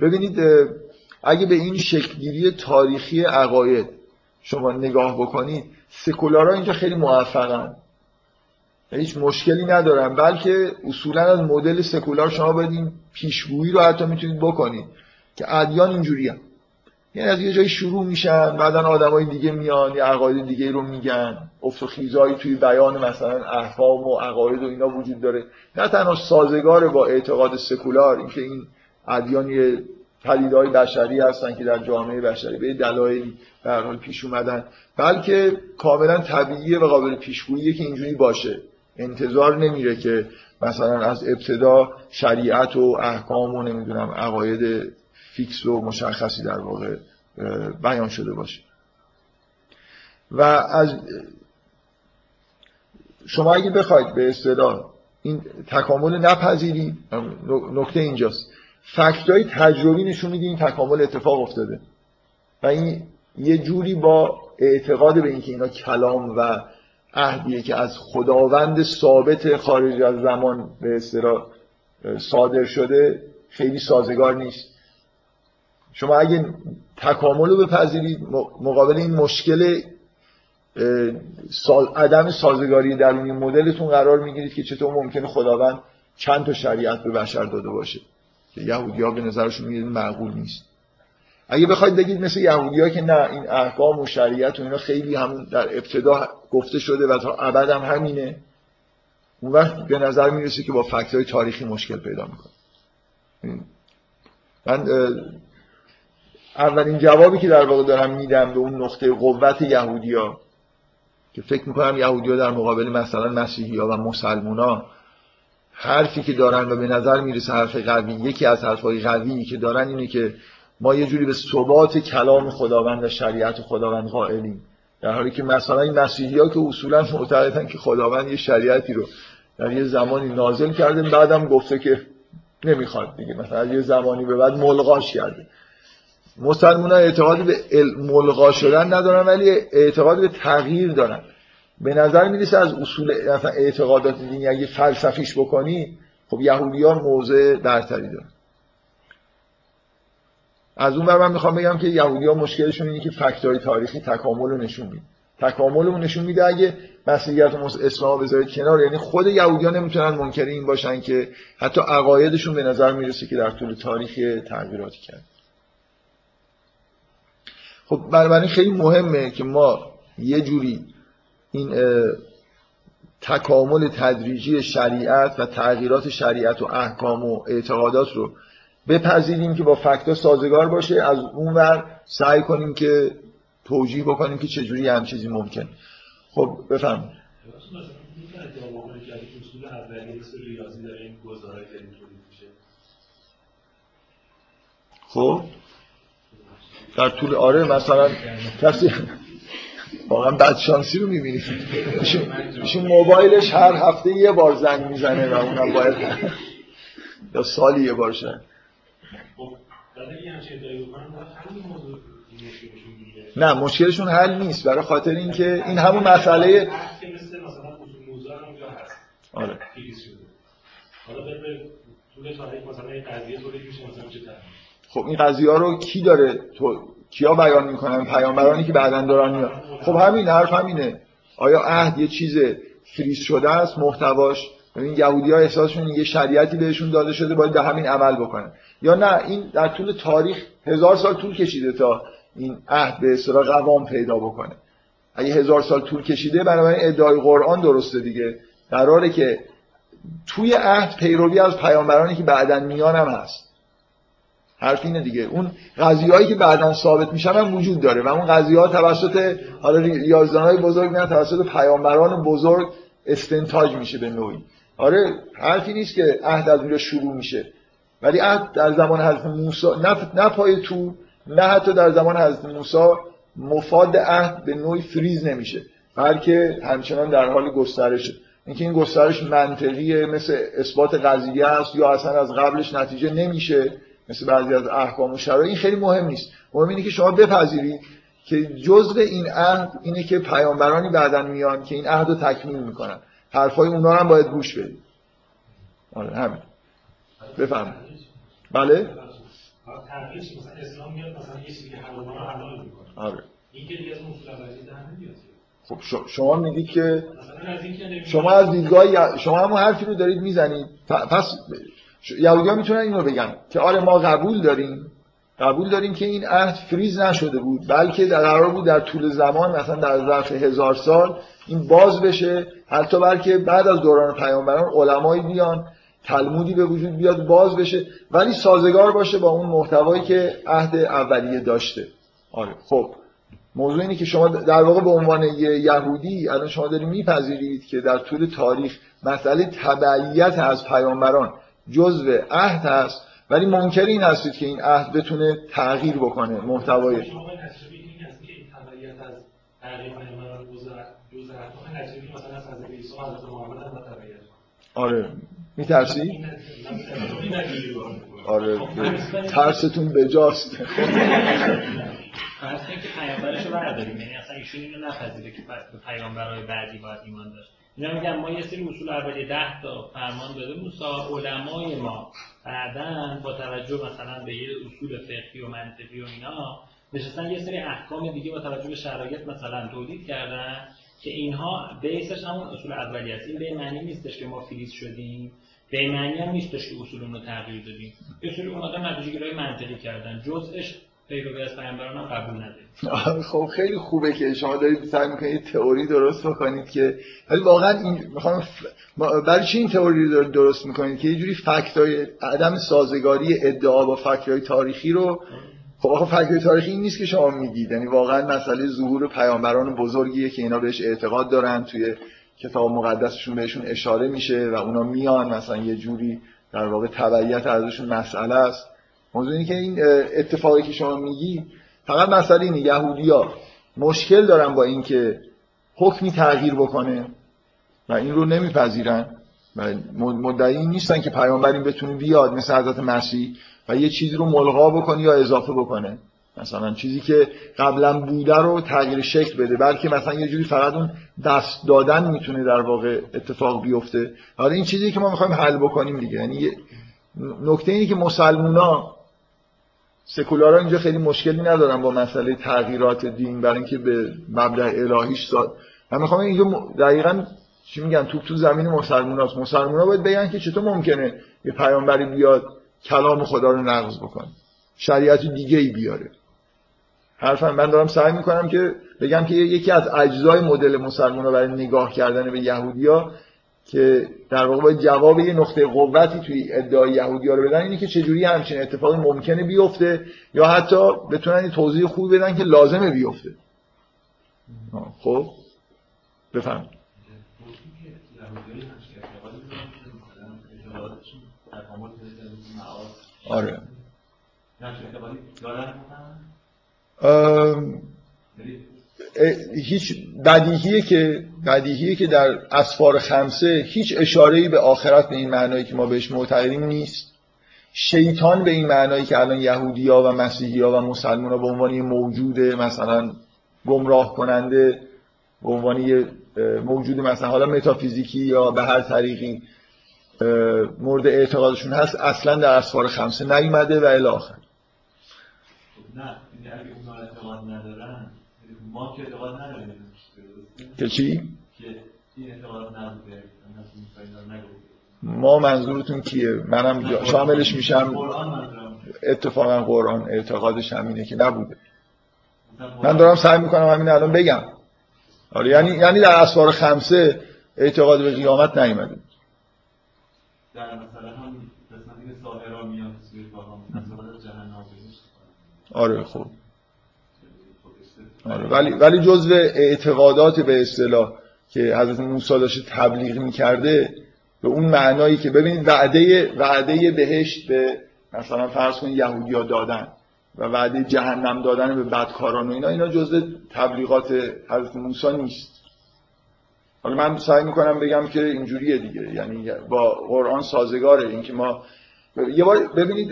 ببینید اگه به این شکلگیری تاریخی عقاید شما نگاه بکنید سکولارا اینجا خیلی موفقن. هیچ مشکلی ندارن بلکه اصولا از مدل سکولار شما باید این پیشگویی رو حتی می‌تونید بکنید که ادیان اینجوری هم. یعنی از یه جایی شروع میشن بعدا آدمای دیگه میان یه عقاید دیگه رو میگن. افت و خیزایی توی بیان مثلا احکام و عقاید و اینا وجود داره. نه تنها سازگار با اعتقاد سکولار اینکه این ادیان یه پدیدهای بشری هستن که در جامعه بشری به دلایلی به حال پیش اومدن. بلکه کاملا طبیعیه و قابل پیشگوییه که اینجوری باشه. انتظار نمیره که مثلا از ابتدا شریعت و احکام و نمی‌دونم عقاید فیکس و مشخصی در واقع بیان شده باشه. و از شما اگه بخواید به اصطلاح این تکامل نپذیرید نکته اینجاست. فکتای تجربی نشون میده این تکامل اتفاق افتاده. و این یه جوری با اعتقاد به اینکه اینا کلام و عهدیه که از خداوند ثابت خارج از زمان به اصطلاح صادر شده خیلی سازگار نیست. شما اگه تکامل رو بپذیرید مقابل این مشکل عدم سازگاری درونی مدلتون قرار می‌گیرید که چطور ممکنه خداوند چند تا شریعت به بشر داده باشه. که یهودی ها به نظرشون میگید معقول نیست. اگه بخواید بگید مثل یهودی ها که نه این احکام و شریعت و اینا خیلی همون در ابتدا گفته شده و تا ابد هم همینه. اون وقت به نظر می‌رسه که با فکت های تاریخی مشکل پیدا می‌کنه. من اولین جوابی که در واقع دارم میدم به اون نقطه قوت یهودیا که فکر می‌کنم یهودیا در مقابل مثلا مسیحی ها و مسلمونا حرفی که دارن و به نظر می‌رسه حرف قوی یکی از حرفهای قوی که دارن اینه که ما یه جوری به ثبات کلام خداوند و شریعت خداوند قائلیم. در حالی که مثلا این مسیحی ها که اصولا معتقدن که خداوند یه شریعتی رو در یه زمانی نازل کرده بعدم گفته که نمی‌خواد دیگه. مثلا یه زمانی به بعد ملغاش کرده. مسلمان ها اعتقادی به ملغا شدن ندارن ولی اعتقاد به تغییر دارن. به نظر می‌رسه از اصول اعتقادات دینی اگه فلسفیش بکنی خب یهودیان موضع برتری دارن. از اون من می‌خوام بگم که یهودی ها مشکلشون اینه که فکتای تاریخی تکامل رو نشون میده. تکامل رو نشون میده اگه مسیحیت و اسلام بذارید کنار. یعنی خود یهودی ها نمی‌تونن منکر این باشن که حتی عقایدشون به نظر می‌رسه که در طول تاریخ تغییراتی کرد. خب بنابراین خیلی مهمه که ما یه جوری این تکامل تدریجی شریعت و تغییرات شریعت و احکام و اعتقادات رو بپذیریم که با فکتا سازگار باشه. از اون ور سعی کنیم که توجیه بکنیم که چجوری هم چیزی ممکن. خب بفهم خب در طول آره مثلا کسی واقعا بد شانسی رو می‌بینید ایشون موبایلش هر هفته یه بار زنگ می‌زنه و اونم باید یا سالی یه بار شد نه مشکلشون حل نیست. برای خاطر اینکه این همون مسئله آره. خب این قضیه ها رو کی داره تو کیا بیان می‌کنن؟ پیامبرانی که بعدا دارن میاد خب همین حرف همینه. آیا عهد یه چیز فریز شده است؟ محتواش. این یهودی ها احساسشون یه شریعتی بهشون داده شده باید به همین عمل بکنن. یا نه این در طول تاریخ هزار سال طول کشیده تا این عهد به اصطلاح قوام پیدا بکنه. اگه هزار سال طول کشیده بنابراین ادعای قرآن درسته دیگه. قراره که توی عهد پیروی از پیامبرانی که بعدا میان هم هست. حرف اینه دیگه. اون قضیه‌ای که بعدا ثابت میشن هم وجود داره و اون قضیه ها توسط حالا ریاضی‌های بزرگ نه توسط پیامبران بزرگ استنتاج میشه به نوعی. آره حرفی نیست که عهد از اونجا شروع میشه. ولی عهد در زمان حضرت موسی نه, نه پای تو نه حتی در زمان حضرت موسی مفاد عهد به نوعی فریز نمیشه. بلکه همچنان در حال گسترشه. اینکه این گسترش منطقیه مثل اثبات قضیه است یا اصلا از قبلش نتیجه نمیشه. مثل بعضی از احکام و شرایط این خیلی مهم نیست. مهم اینه که شما بپذیرید که جزء این عهد اینه که پیامبرانی بعدا میان که این عهد رو تکمیل می‌کنن. حرفای اونا هم باید گوش بدید آره همین. بفهم بله؟ آره. خب شما میگید که شما از دیدگاه شما همون حرفی رو دارید می‌زنید. پس یهودی ها می‌تونن اینو بگن که آره ما قبول داریم قبول داریم که این عهد فریز نشده بود بلکه در قرار بود در طول زمان مثلا در ظرف هزار سال این باز بشه حتی بلکه بعد از دوران پیامبران علمایی بیان تلمودی به وجود بیاد باز بشه ولی سازگار باشه با اون محتوایی که عهد اولیه داشته. آره خب. موضوع اینه که شما در واقع به عنوان یه یهودی الان شما دارید میپذیرید که در طول تاریخ مسئله تبعیت از پیامبران جزء عهد هست ولی منکر این هستید که این عهد بتونه تغییر بکنه محتوای شما تجربه این از که این تبعیت از تغییر پیامبران جزء جزء احکام تجربه مثلا از حضرت عیسی و حضرت محمد هم با تبعیت آره. میترسی؟ این نتیجه- این نتیجه رو آره. ترستون بجاست فرض که پیامبرش رو برداریم. یعنی اصلا ایشون اینو نپذیره که پیامبرهای بعدی باید ایمان داشت. اینا میگن ما یه سری اصول اولیه ده تا فرمان داده موسی علمای ما بعدا با توجه مثلا به یه اصول فقهی و منطقی و اینا نشستن یه سری احکام دیگه با توجه به شرایط مثلا تولید کردن که اینها بیسش همون اصول اولیه است. این به معنی نیستش که ما فریز شدیم به معنی هم نیستش که اصول رو تغییر دادیم. یه سری اومدن نتیجه گیری منطقی کردن. جزءش پیروی از پیامبران قبول خب خیلی خوبه که شما دارید سعی می‌کنید تئوری درست بکنید که ولی واقعا این می‌خوام برای چی این تئوری رو درست می‌کنید؟ که یه جوری فکتای عدم سازگاری ادعا با فکتای تاریخی رو خب آخه فکتای تاریخی این نیست که شما میگید. یعنی واقعا مسئله ظهور پیامبران بزرگیه که اینا بهش اعتقاد دارن توی کتاب مقدسشون بهشون اشاره میشه و اونا میان مثلا یه جوری در واقع تبعیت ازشون مسئله است. موضوع اینه که این اتفاقی که شما میگی فقط مسئله اینه یهودیا مشکل دارن با اینکه حکمی تغییر بکنه و این رو نمیپذیرن و مدعی نیستن که پیامبری بتونه بیاد مثل حضرت مسیح و یه چیزی رو ملغا بکنه یا اضافه بکنه. مثلا چیزی که قبلا بوده رو تغییر شکل بده بلکه مثلا یه جوری فقط اون دست دادن می‌تونه در واقع اتفاق بیفته. حالا این چیزی که ما می‌خوایم حل بکنیم دیگه یعنی نکته اینه که مسلمونا سکولارا اینجا خیلی مشکلی ندارن با مسئله تغییرات دین برای اینکه به مبدع الهیش ساد من می‌خوام اینجا دقیقا چی میگن توپ تو زمین مسلموناست. مسلمونا باید بگن که چطور ممکنه یه پیامبری بیاد کلام خدا رو نقض بکنه. شریعت دیگه ای بیاره. حرفا من دارم سعی می‌کنم که بگم که یکی از اجزای مدل مسلمان برای نگاه کردن به یهودیا که در واقع باید جواب یه نقطه قوتی توی ادعای یهودیا رو بدن اینه که چجوری همچین اتفاقی ممکنه بیفته یا حتی بتونن یه توضیح خوبی بدن که لازمه بیفته. خب؟ بفهم آره. هیچ بدیهیه که بدیهیه که در اسفار خمسه هیچ اشاره‌ای به آخرت به این معنایی که ما بهش معتقدیم نیست. شیطان به این معنایی که الان یهودیا و مسیحیا و مسلمونا به عنوان یه موجود مثلا گمراه کننده به عنوان یه موجود مثلا حالا متافیزیکی یا به هر طریقی مورد اعتقادشون هست اصلا در اسفار خمسه نیومده و الی آخر. نه یعنی اگه اونا اعتقاد ندارن ما که اعتقاد نداریم. که چی؟ ما منظورتون کیه؟ منم شاملش میشم. اتفاقا قرآن اعتقادش همینه که نبوده. من دارم سعی می‌کنم همین الان بگم. آره یعنی یعنی در اسوار خمسه اعتقاد به قیامت نیومده. در مثلا هم آره خب. خودش آره ولی ولی جزء اعتقادات به اصطلاح که حضرت موسی داشته تبلیغ می‌کرده به اون معنایی که ببینید وعده وعده بهشت به مثلا فرض کنید یهودیا دادن و وعده جهنم دادن به بدکاران و اینا اینا جزء تبلیغات حضرت موسی نیست. حالا من سعی می‌کنم بگم که اینجوریه دیگه یعنی با قرآن سازگاره. اینکه ما یه بار ببینید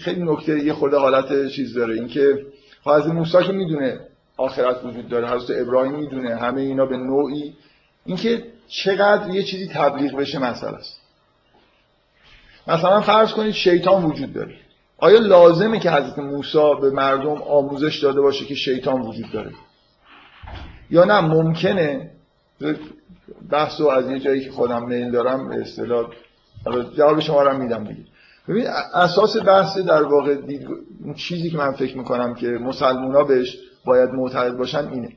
خیلی نکته یه خورده حالت چیز داره. اینکه خب حضرت موسی که می‌دونه آخرت وجود داره. حضرت ابراهیم می‌دونه همه اینا به نوعی اینکه چقدر یه چیزی تبلیغ بشه مسئله است. مثلا فرض کنید شیطان وجود داره. آیا لازمه که حضرت موسی به مردم آموزش داده باشه که شیطان وجود داره؟ یا نه؟ ممکنه. بحث از یه جایی که خودم میل دارم به اصطلاح جواب شما رو میدم دیگه. ببین اساس بحث در واقع دید... چیزی که من فکر می‌کنم که مسلمونا بهش باید معتقد باشن اینه.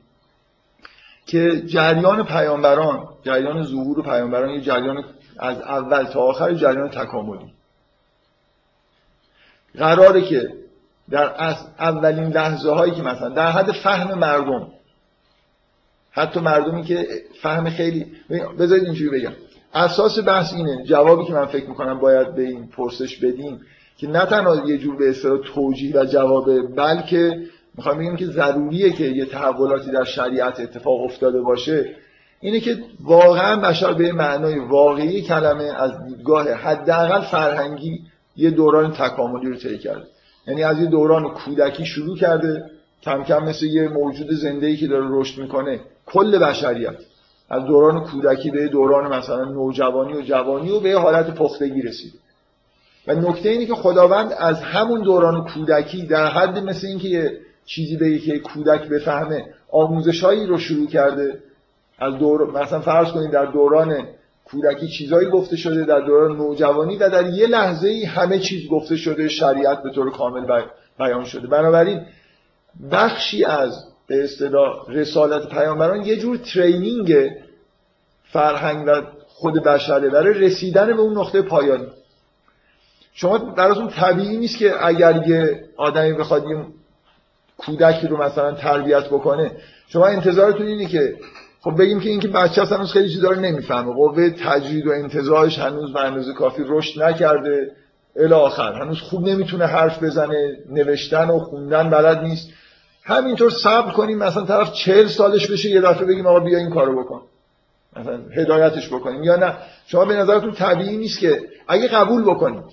که جریان پیامبران جریان ظهور پیامبران یه جریان از اول تا آخر جریان تکاملی. قراره که در از اولین لحظه هایی که مثلا در حد فهم مردم حتی مردمی که فهم خیلی بذارید اینجوری بگم. اساس بحث اینه جوابی که من فکر می‌کنم باید به این پرسش بدیم که نه تنها یه جور به اصطلاح توجیه و جوابه بلکه می‌خوام بگم که ضروریه که یه تحولاتی در شریعت اتفاق افتاده باشه. اینه که واقعا بشر به معنای واقعی کلمه از دیدگاه حداقل فرهنگی یه دوران تکاملی رو طی کرده. یعنی از یه دوران کودکی شروع کرده کم کم مثل یه موجود زنده که داره رشد می‌کنه کل بشریت. از دوران کودکی به دوران مثلا نوجوانی و جوانی و به حالت پختگی رسیده. و نکته اینه که خداوند از همون دوران کودکی در حد مثل اینکه چیزی به که کودک بفهمه. آموزشهایی رو شروع کرده. از دور مثلا فرض کنید در دوران کودکی چیزایی گفته شده در دوران نوجوانی و در یه لحظه ای همه چیز گفته شده شریعت به طور کامل بیان شده. بنابراین بخشی از به اصطلاح رسالت پیامبران یه جور ترینینگ فرهنگ و خود بشره برای رسیدن به اون نقطه پایانی شما براتون طبیعی نیست که اگر یه آدمی بخواد کودکی رو مثلا تربیت بکنه. شما انتظارتون اینه که خب بگیم که اینکه بچه اصلا هنوز خیلی چیزا رو نمی‌فهمه. قوه تجرید و انتظارش هنوز به اندازه کافی رشد نکرده. الی آخر هنوز خوب نمی‌تونه حرف بزنه. نوشتن و خوندن بلد نیست. همینطور صبر کنیم مثلا طرف چهل سالش بشه یه دفعه بگیم آقا بیا این کارو بکن. مثلا هدایتش بکنیم یا نه. شما به نظرتون طبیعی نیست که اگه قبول بکنید.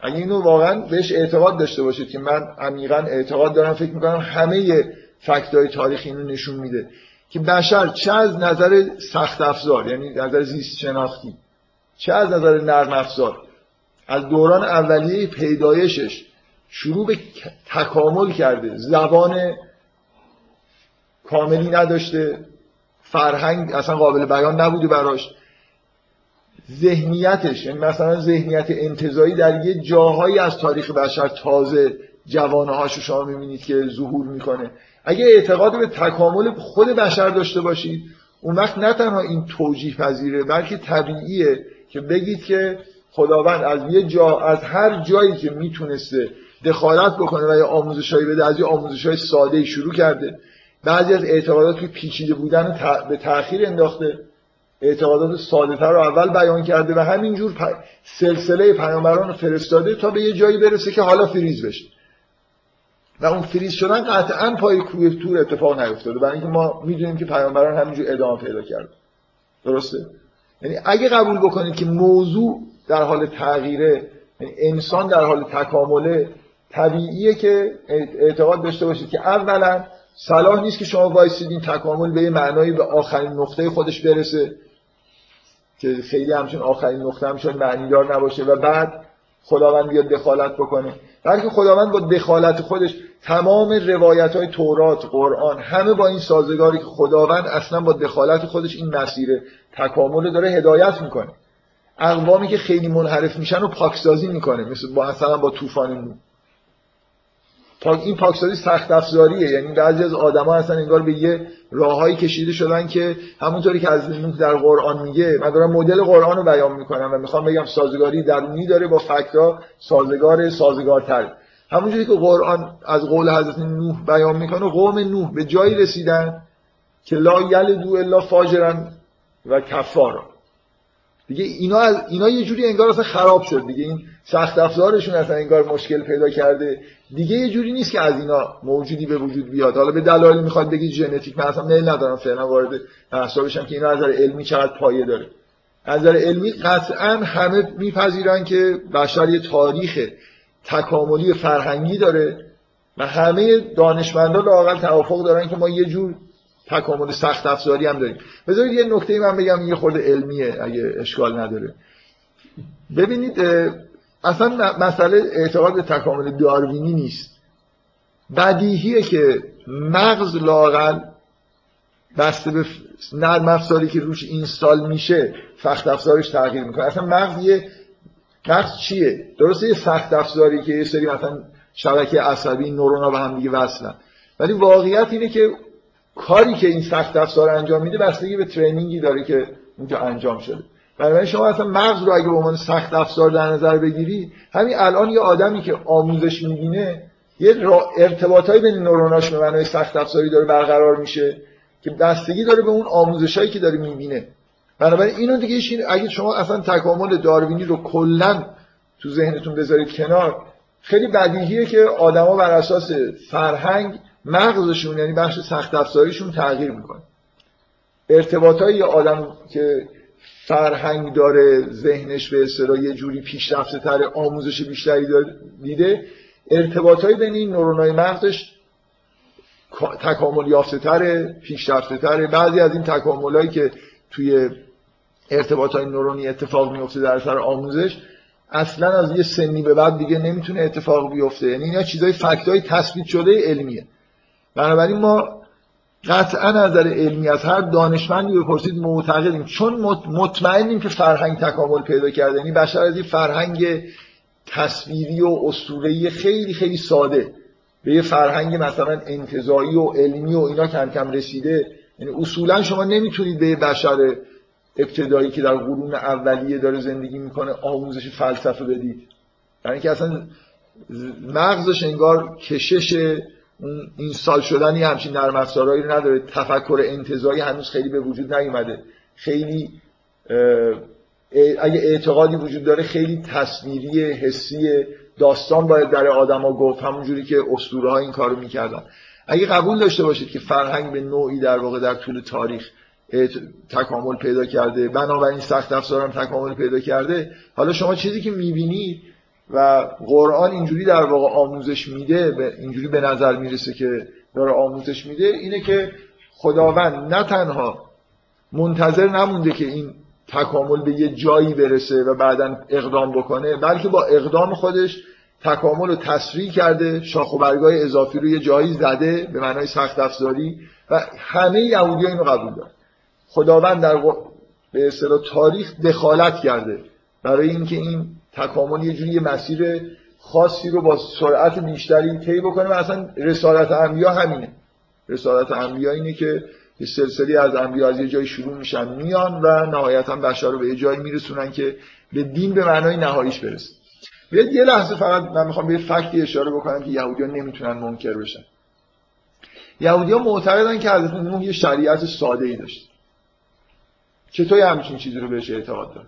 اگه اینو واقعا بهش اعتقاد داشته باشید که من عمیقا اعتقاد دارم فکر می‌کنم همه فکتای تاریخی اینو نشون میده که بشر چه از نظر سخت افزار یعنی نظر زیست شناختی چه از نظر نرم افزار از دوران اولیه پیدایشش شروع به تکامل کرده. زبان کاملی نداشته فرهنگ اصلا قابل بیان نبوده براش. ذهنیتش یعنی مثلا ذهنیت انتظایی در یه جاهایی از تاریخ بشر تازه جوانه هاشو شما می‌بینید که ظهور می‌کنه. اگه اعتقاد به تکامل خود بشر داشته باشید اون وقت نه تنها این توجیه پذیره بلکه طبیعیه که بگید که خداوند از یه جا از هر جایی که می‌تونسته دخالت بکنه و یه آموزشایی بده از یه آموزشای ساده شروع کرده. بعضی از اعتقادات که پیچیده بودن به تأخیر انداخته. اعتقادات ساده رو اول بیان کرده و همینجور پ... سلسله پیامبران رو فرستاده تا به یه جایی برسه که حالا فریز بشه. و اون فریز شدن قطعا پای کوه تور اتفاق نیفتاده. برای اینکه ما می‌دونیم که پیامبران همینجور ادامه پیدا کرد درسته؟ یعنی اگه قبول بکنید که موضوع در حال تغییره یعنی انسان در حال تکامله طبیعیه که اعتقاد داشته باشید که اولا صلاح نیست که شما وایسید این تکامل به یه معنایی به آخرین نقطه خودش برسه. که خیلی همچون آخرین نقطه همچون معنیدار نباشه و بعد خداوند بیاد دخالت بکنه. بلکه خداوند با دخالت خودش تمام روایت های تورات قرآن همه با این سازگاری که خداوند اصلا با دخالت خودش این مسیر تکامل داره هدایت می‌کنه. اقوامی که خیلی منحرف میشن و پاکسازی می‌کنه مثل با مثلا با طوفان نوح این پاکسازی سخت افزاریه. یعنی بعضی از آدما اصلا انگار به یه راههایی کشیده شدن که همونطوری که از در قرآن میگه من دارم مدل قرآن رو بیان می‌کنم و می‌خوام بگم سازگاری درونی داره با فکتا سازگار سازگارتر. همونجوری که قرآن از قول حضرت نوح بیان می‌کنه قوم نوح به جایی رسیدن که لا یلدو الا فاجرن و کفارا. دیگه اینا از اینا یه جوری انگار اصلا خراب شد دیگه. این سخت افزارشون اصلا انگار مشکل پیدا کرده. دیگه یه جوری نیست که از اینا موجودی به وجود بیاد. حالا به دلایل می‌خواد بگید ژنتیک. من اصلا میل ندارم فعلا وارد بحثا بشم که اینا از نظر علمی چقدر پایه داره. از نظر علمی قطعا همه میپذیرن که بشر یه تاریخ تکاملی فرهنگی داره و همه دانشمندان لاقل توافق دارن که ما یه جور تکامل سخت افزاری هم داریم. بذارید یه نکته من بگم یه خورده علمیه اگه اشکال نداره. ببینید اصلا مسئله اعتقاد به تکامل داروینی نیست. بدیهیه که مغز لاقل بسته به نرم افزاری که روش اینستال میشه سخت افزارش تغییر می‌کنه. اصلا مغز یه مغز چیه؟ درسته یه سخت افزاری که یه سری مثلا شبکه عصبی نورونا به هم دیگه وصلن. ولی واقعیت اینه که کاری که این سخت افزار انجام میده بستگی به ترینینگی داره که اونجا انجام شده. بنابراین شما اصلا مغز رو اگه به عنوان سخت افزار در نظر بگیری همین الان یه آدمی که آموزش می‌بینه یه ارتباطایی بین نوروناش به معنای سخت افزاری داره برقرار میشه که بستگی داره به اون آموزشایی که داره می‌بینه. بنابراین اینو دیگه اگه شما اصلا تکامل داروینی رو کلا تو ذهنتون بذارید کنار خیلی بدیهیه که آدما بر اساس فرهنگ مغزشون یعنی بخش سخت افزاریشون تغییر می‌کنه. ارتباطای یه آدم که فرهنگ داره ذهنش به اصطلاح یه جوری پیشرفته تر آموزش بیشتری دیده ارتباطای بین این نورونای مغزش تکامل یافته تره پیشرفته تره بعضی از این تکاملایی که توی ارتباط های نورونی اتفاق میفته در اثر آموزش اصلا از یه سنی به بعد دیگه نمی‌تونه اتفاق بیفته. یعنی اینا چیزای فکتای تثبیت شده علمیه. بنابراین ما قطعا نظر علمی از هر دانشمندی بپرسید معتقدیم. چون مطمئنیم که فرهنگ تکامل پیدا کرده. یعنی بشر از این فرهنگ تصویری و اسطوره‌ای خیلی خیلی ساده به یه فرهنگ مثلا انتظایی و علمی و اینا کم کم رسیده. یعنی اصولا شما نمی‌تونید به بشر ابتدایی که در قرون اولیه داره زندگی می‌کنه آموزش فلسفه بدید. یعنی اینکه اصلا مغزش انگار کشش این سال شدنی همچین نرم افزارهایی رو نداره. تفکر انتظایی هنوز خیلی به وجود نیومده. خیلی اگه اعتقادی وجود داره خیلی تصویری حسی داستان باید در آدما گفت. همونجوری که اسطوره ها این کارو می‌کردن. اگه قبول داشته باشید که فرهنگ به نوعی در واقع در طول تاریخ تکامل پیدا کرده. بنابراین سخت افزارم تکامل پیدا کرده. حالا شما چیزی که می‌بینید و قرآن اینجوری در واقع آموزش میده اینجوری به نظر می‌رسه که داره آموزش میده اینه که خداوند نه تنها منتظر نمونده که این تکامل به یه جایی برسه و بعدا اقدام بکنه بلکه با اقدام خودش تکامل رو تسریع کرده شاخ و برگای اضافی رو یه جایی زده به معنای سخت افزاری و همه یهودی اینو قبول دارن. خداوند در به اصطلاح تاریخ دخالت کرده برای اینکه این تکامل یه جوری مسیر خاصی رو با سرعت بیشتری طی بکنه و اصلا رسالت انبیا همینه. رسالت انبیا اینه که یه سلسله از انبیا از یه جایی شروع میشن میان و نهایتا بشر رو به یه جایی میرسونن که به دین به معنای نهاییش برسه. بیاید یه لحظه فقط من می‌خوام به فکتی اشاره بکنم که یهودیان نمی‌تونن منکر بشن. یهودیان معتقدن که حضرت نوح یه شریعت ساده ای داشت. چطور همچین چیزی رو بهش اعتقاد داره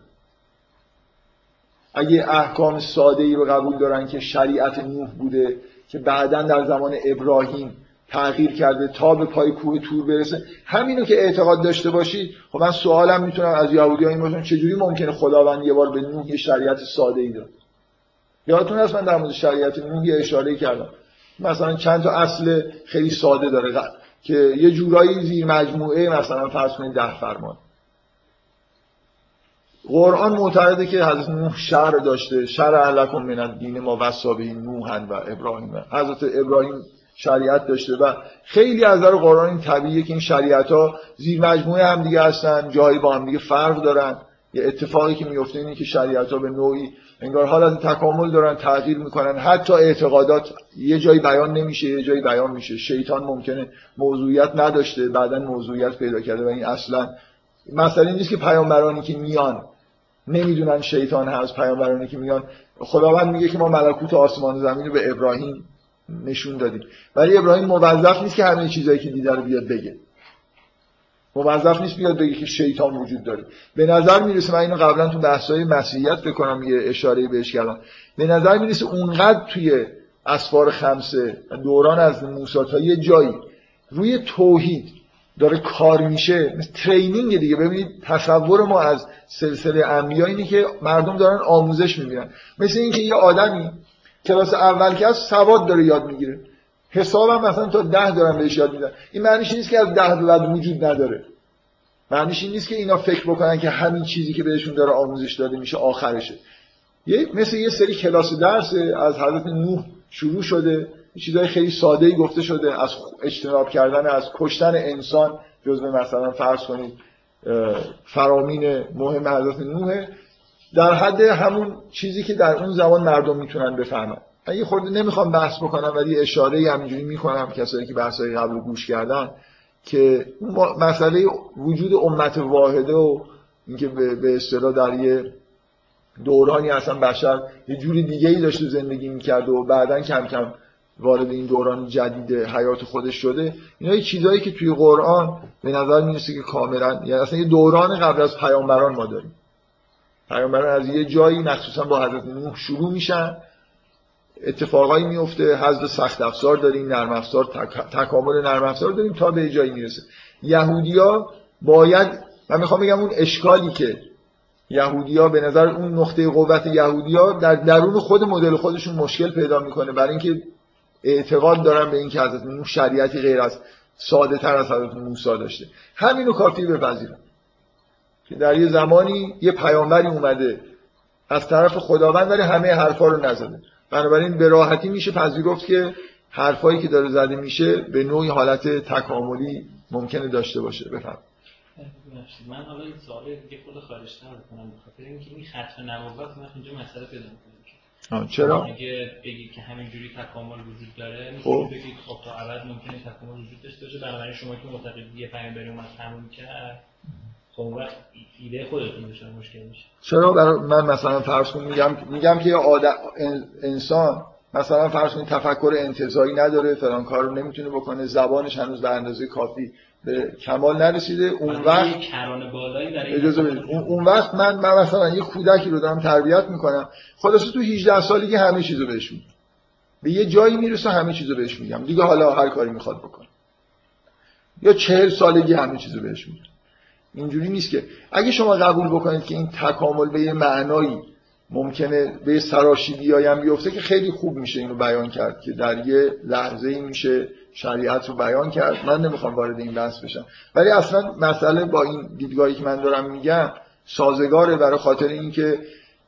اگه احکام ساده ای رو قبول دارن که شریعت نوح بوده که بعدا در زمان ابراهیم تغییر کرده تا به پای کوه تور برسه همینو که اعتقاد داشته باشید خب من سوالم می‌تونم از یهودی ها این باشم چجوری ممکنه خداوند یه بار به نوح یه شریعت ساده ای داد یادتون هست من در مورد شریعت نوح یه اشاره کردم. مثلا چند تا اصل خیلی ساده داره که یه جورایی زیر مجموعه مثلا فرض کنید ده فرمان. قرآن معتقده که حضرت نوح شهر داشته شرع لکم من الدین ما وصا به نوح و ابراهیم. حضرت ابراهیم شریعت داشته و خیلی از در قرآن این طبیعیه که این شریعت ها زیر مجموعه هم دیگه هستن جایی با هم دیگه فرق دارن. یه اتفاقی که میفته اینه که شریعت ها به نوعی انگار حالت تکامل دارن تغییر می‌کنن. حتی اعتقادات یه جایی بیان نمیشه یه جایی بیان میشه. شیطان ممکنه موضوعیت نداشته بعدا موضوعیت پیدا کرده و این اصلا مثلا نیست که پیامبرانی که میان نمی‌دونن شیطان هست پیامبرانی که میان خداوند میگه که ما ملکوت آسمان و زمین رو به ابراهیم نشون دادیم. ولی ابراهیم موظف نیست که همه چیزایی که دیده رو بیاد بگه. موظف نیست بیاد بگه که شیطان وجود داره. به نظر می‌رسه من اینو قبلا تو بحث‌های مسیحیت بکنم یه اشاره بهش کردم. به نظر می‌رسه اونقدر توی اسفار خمسه دوران از موسی تا یه جایی روی توحید داره کار میشه مثل ترینینگ دیگه. ببینید تصور ما از سلسله انبیا اینه که مردم دارن آموزش می‌بینن. مثل اینکه یه آدمی کلاس اول که از سواد داره یاد می‌گیره. حسابم مثلا تا ده دارن بهش یاد میدن. این معنیش نیست که از ده به بعد وجود نداره. معنیش این نیست که اینا فکر بکنن که همین چیزی که بهشون داره آموزش داده میشه آخرشه. یه مثل یه سری کلاس درس از حضرت نوح شروع شده. چیزهای خیلی ساده ای گفته شده از اجتناب کردن از کشتن انسان. جزء مثلا فرض کنید فرامین مهم حضرت نوحه در حد همون چیزی که در اون زمان مردم می‌تونن بفهمن. من یه خورده نمی‌خوام بحث بکنم ولی اشاره همینجوری می‌کنم کسایی که بحثای قبل رو گوش کردن که مسئله وجود امت واحده و اینکه به اصطلاح در یه دورانی اصلا بشر یه جوری دیگه ای داشته زندگی می‌کرد و بعدا کم کم وارد این دوران جدید حیات خودش شده اینا یه چیزایی که توی قرآن به نظر می‌رسه که کاملا یعنی اصلا یه دوران قبل از پیامبران ما داریم. پیامبران از یه جایی مخصوصا با حضرت نوح شروع میشن. اتفاقایی میفته حذف سخت افزار داریم نرم افزار تک... تکامل نرم افزار داریم تا به جایی می‌رسه. یهودیا باید من می‌خوام بگم اون اشکالی که یهودیا به نظر اون نقطه قوت یهودیا در درون خود مدل خودشون مشکل پیدا می‌کنه برای اینکه اعتقاد دارن به اینکه حضرت نوح شریعتی غیر از ساده تر از حضرت موسی داشته. همینو کافی بپذیرن که در یه زمانی یه پیامبری اومده از طرف خداوند ولی همه حرفا رو نزده. بنابراین به راحتی میشه پذیرفت که حرفایی که داره زده میشه به نوعی حالت تکاملی ممکنه داشته باشه. بفهم من حالا این سوال دیگه خود خارجتر بکنم بخاطر اینکه این ختم نبوت من اینجا مسئله پیدا می‌کنه. چرا؟ اگه بگید که همینجوری تکامل وجود داره خب. می‌تونید بگید خب تا ابد ممکنه تکامل وجود داشته باشه بنابراین شما که معتقدید یه پیامبری اومد تموم کرد خب وقت ایده خودتون بشه مشکل میشه چرا برای من مثلا فرض کن میگم میگم که یه آدم انسان مثلا فرض کن تفکر انتزاعی نداره فلان کار رو نمی‌تونه بکنه زبانش هنوز به اندازه کافی به کمال نرسیده. اون وقت اجازه بدید. اون, اون وقت من, من مثلا یه کودکی رو دارم تربیت می‌کنم. خلاصه تو 18 سالگی همه چیزو بهش میگم. به یه جایی می‌رسه همه چیزو بهش میگم. دیگه حالا هر کاری می‌خواد بکنه. یا چهل سالگی همه چیزو بهش میگم. اینجوری نیست که. اگه شما قبول بکنید که این تکامل به یه معنایی ممکنه به سراشیبی هم بیفته که خیلی خوب میشه اینو بیان کرد که در یه لحظه ای میشه شریعت رو بیان کرد من نمی‌خوام وارد این بحث بشم ولی اصلا مسئله با این دیدگاهی که من دارم میگم سازگاره برای خاطر اینکه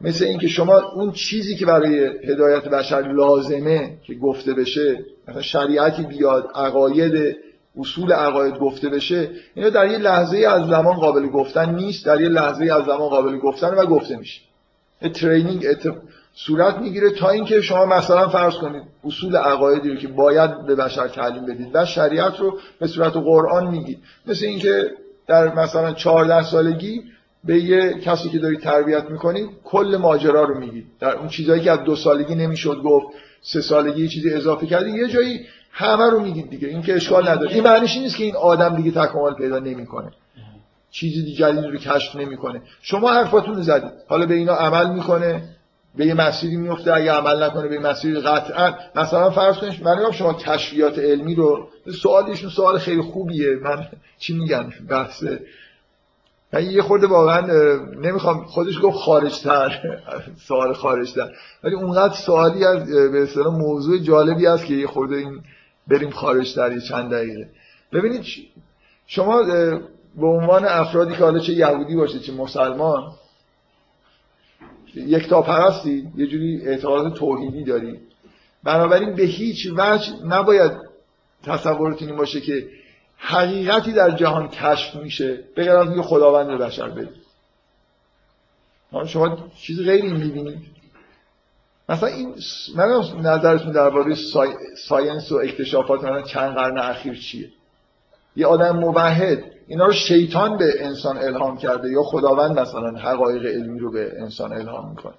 مثل اینکه شما اون چیزی که برای هدایت بشر لازمه که گفته بشه مثلا شریعتی بیاد عقاید اصول عقاید گفته بشه اینا در یه لحظه از زمان قابل گفتن نیست در یه لحظه از زمان قابل گفتن و گفته میشه ترینینگ. صورت می‌گیره تا اینکه شما مثلا فرض کنید اصول عقایدی رو که باید به بشر تعلیم بدید و شریعت رو به صورت قرآن میگید مثل اینکه در مثلا 14 سالگی به یه کسی که دارید تربیت می‌کنید کل ماجرا رو میگید در اون چیزایی که از دو سالگی نمی‌شد گفت سه سالگی چیزی اضافه کردید یه جایی همه رو میگید دیگه. این که اشکال نداره. این معنیش نیست که این آدم دیگه تکامل پیدا نمی‌کنه. چیزی جدید رو کشف نمی‌کنه. شما حرفاتون رو زدید. حالا به اینا عمل می‌کنه. به یه مسیری میفته اگه عمل نکنه به یه مسیری قطعا. مثلا فرض کنید من شما کشفیات علمی رو سوالشون سوال خیلی خوبیه. من چی میگن بحثه من یه خورده واقعا نمی‌خوام خودش گفت خارجتر سوال خارجتر. ولی اونقدر سوالی از به اصطلاح موضوع جالبی است که یه خورده این بریم خارجتر یه چند دقیقه. ببینید شما به عنوان افرادی که حالا چه یهودی باشه چه مسلمان یک تا پرستی یه جوری اعتقاد توحیدی داری. بنابراین به هیچ وجه نباید تصورتون این باشه که حقیقتی در جهان کشف میشه غیر از اینکه خداوند بشر بده شما چیز غیری می‌بینید مثلا این من نظرتون درباره سای... ساینس و اکتشافات مثلا چند قرن اخیر چیه؟ یه آدم موحد اینا رو شیطان به انسان الهام کرده یا خداوند مثلا حقایق علمی رو به انسان الهام می‌کنه.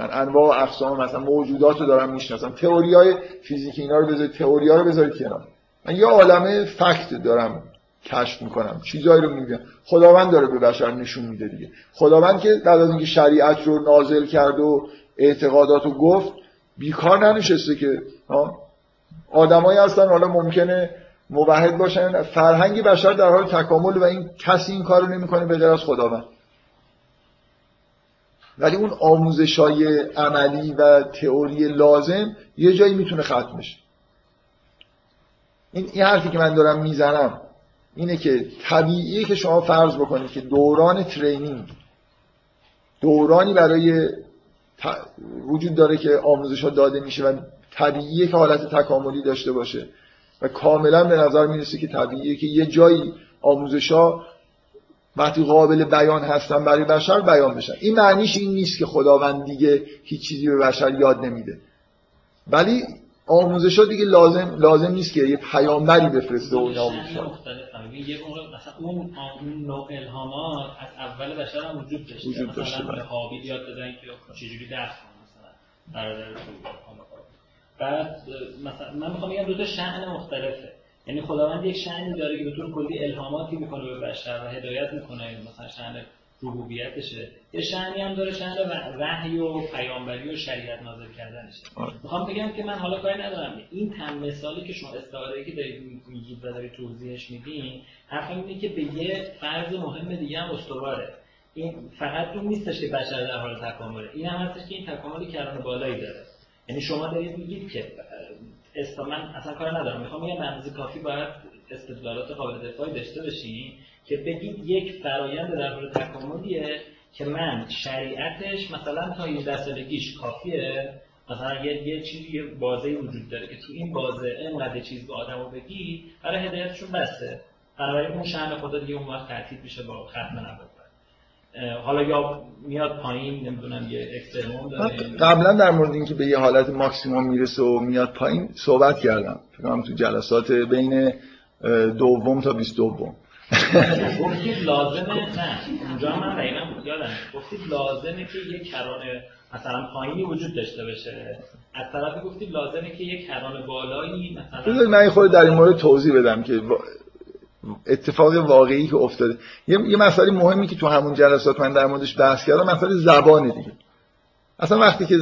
من انواع و اقسام مثلا موجودات رو دارم می‌شناسم. تئوری های فیزیک اینا رو بذارید تئوری ها رو بذارید کنار. من یه عالمه فکت دارم کشف می‌کنم چیزایی رو میگم خداوند داره به بشر نشون میده دیگه. خداوند که بعد از اینکه شریعت رو نازل کرد و اعتقادات رو گفت بیکار ننشسته که آدمایی هستن حالا ممکنه موحد باشن فرهنگ بشر در حال تکامل و این کسی این کارو نمی‌کنه به غیر از خداوند. ولی اون آموزش های عملی و تئوری لازم یه جایی می‌تونه ختم بشه. این, این حرفی که من دارم می‌زنم اینه که طبیعیه که شما فرض بکنید که دوران ترینینگ دورانی برای وجود داره که آموزش ها داده میشه و طبیعیه که حالت تکاملی داشته باشه. و کاملا به نظر می‌رسه که طبیعیه که یه جایی آموزش ها وقتی قابل بیان هستن برای بشر بیان بشن. این معنیش این نیست که خداوند دیگه هیچ چیزی به بشر یاد نمیده. ولی آموزش ها دیگه لازم لازم نیست که یه پیامبری بفرسته و اینا آموزش یه موقع مثلا اون نوع الهامات از اول بشر هم وجود داشته. وجود داشته مثلا به حابیل یاد دادن که چجوری درس مثلا برادر بعد مثلا من می‌خوام بگم دو تا شأن مختلفه. یعنی خداوند یک شأنی داره که به طور کلی الهاماتی می‌کنه به بشر و هدایت می‌کنه مثلا شأن ربوبیتشه. یه شأنی هم داره شأن وحی و پیامبری و شریعت نازل کردنشه آره. می‌خوام بگم که من حالا کاری ندارم. این تم مثالی که شما استعاره که دارید میگید و دارید توضیحش میدین حرفم اینه که به یه فرض مهم دیگه هم استواره. این فقط اون نیستش که بشر در حال تکامله. این هم هستش که این تکامل کران بالایی داره. یعنی شما دارید میگید که استا من اصلا کار ندارم. می‌خوام یه اندازه کافی باید استدلالات قابل دفاعی داشته باشین که بگید یک فرایند در حال تکاملیه که من شریعتش مثلا تا 18 سالگیش کافیه. مثلا یه یه چیزی یه بازه وجود داره که تو این بازه اینقدر چیز به آدمو بگی برای هدایتشون بسته بنابراین اون شأن خدا دیگه اون وقت ترتیب میشه با ختم نبوت حالا یا میاد پایین نمی‌دونم یه اکسترموم داره. قبلا در مورد اینکه به یه حالت ماکسیموم می‌رسه و میاد پایین صحبت کردم. فکر کنم تو جلسات بین دوم تا بیست دوم. گفتید لازمه نه. اونجا من دقیقا یادم. گفتید لازمه که یه کرانه مثلا پایینی وجود داشته باشه. از طرفی گفتید لازمه که یه کرانه بالایی مثلا من خورده در این مورد توضیح بدم که اتفاق واقعی که افتاده. یه, یه مسئله مهمی که تو همون جلسات من در موردش بحث کردم مسئله زبانه دیگه. اصلا وقتی که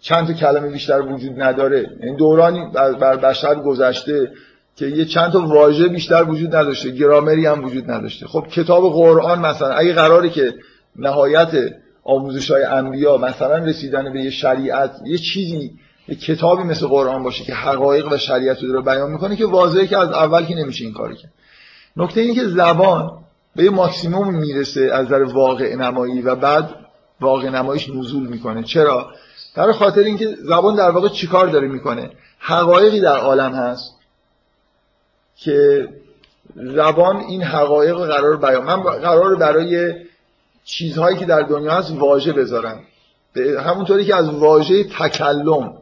چند تا کلمه بیشتر وجود نداره یعنی دورانی بر بشر گذشته که یه چند تا واژه بیشتر وجود نداشته گرامری هم وجود نداشته. خب کتاب قرآن مثلا اگه قراره که نهایت آموزش های انبیا مثلا رسیدن به یه شریعت یه چیزی یه کتابی مثل قرآن باشه که حقایق و شریعت رو بیان می‌کنه که واضحه که از اول که نمیشه این کاری کرد. نکته اینه که زبان به یه ماکسیموم می‌رسه از نظر واقع نمایی و بعد واقع نماییش نزول می‌کنه. چرا؟ در خاطر اینکه زبان در واقع چیکار داره می‌کنه؟ حقایقی در عالم هست که زبان این حقایق رو قرار بیان من قرار برای چیزهایی که در دنیا هست واژه بذارم. همونطوری که از واژه تکلم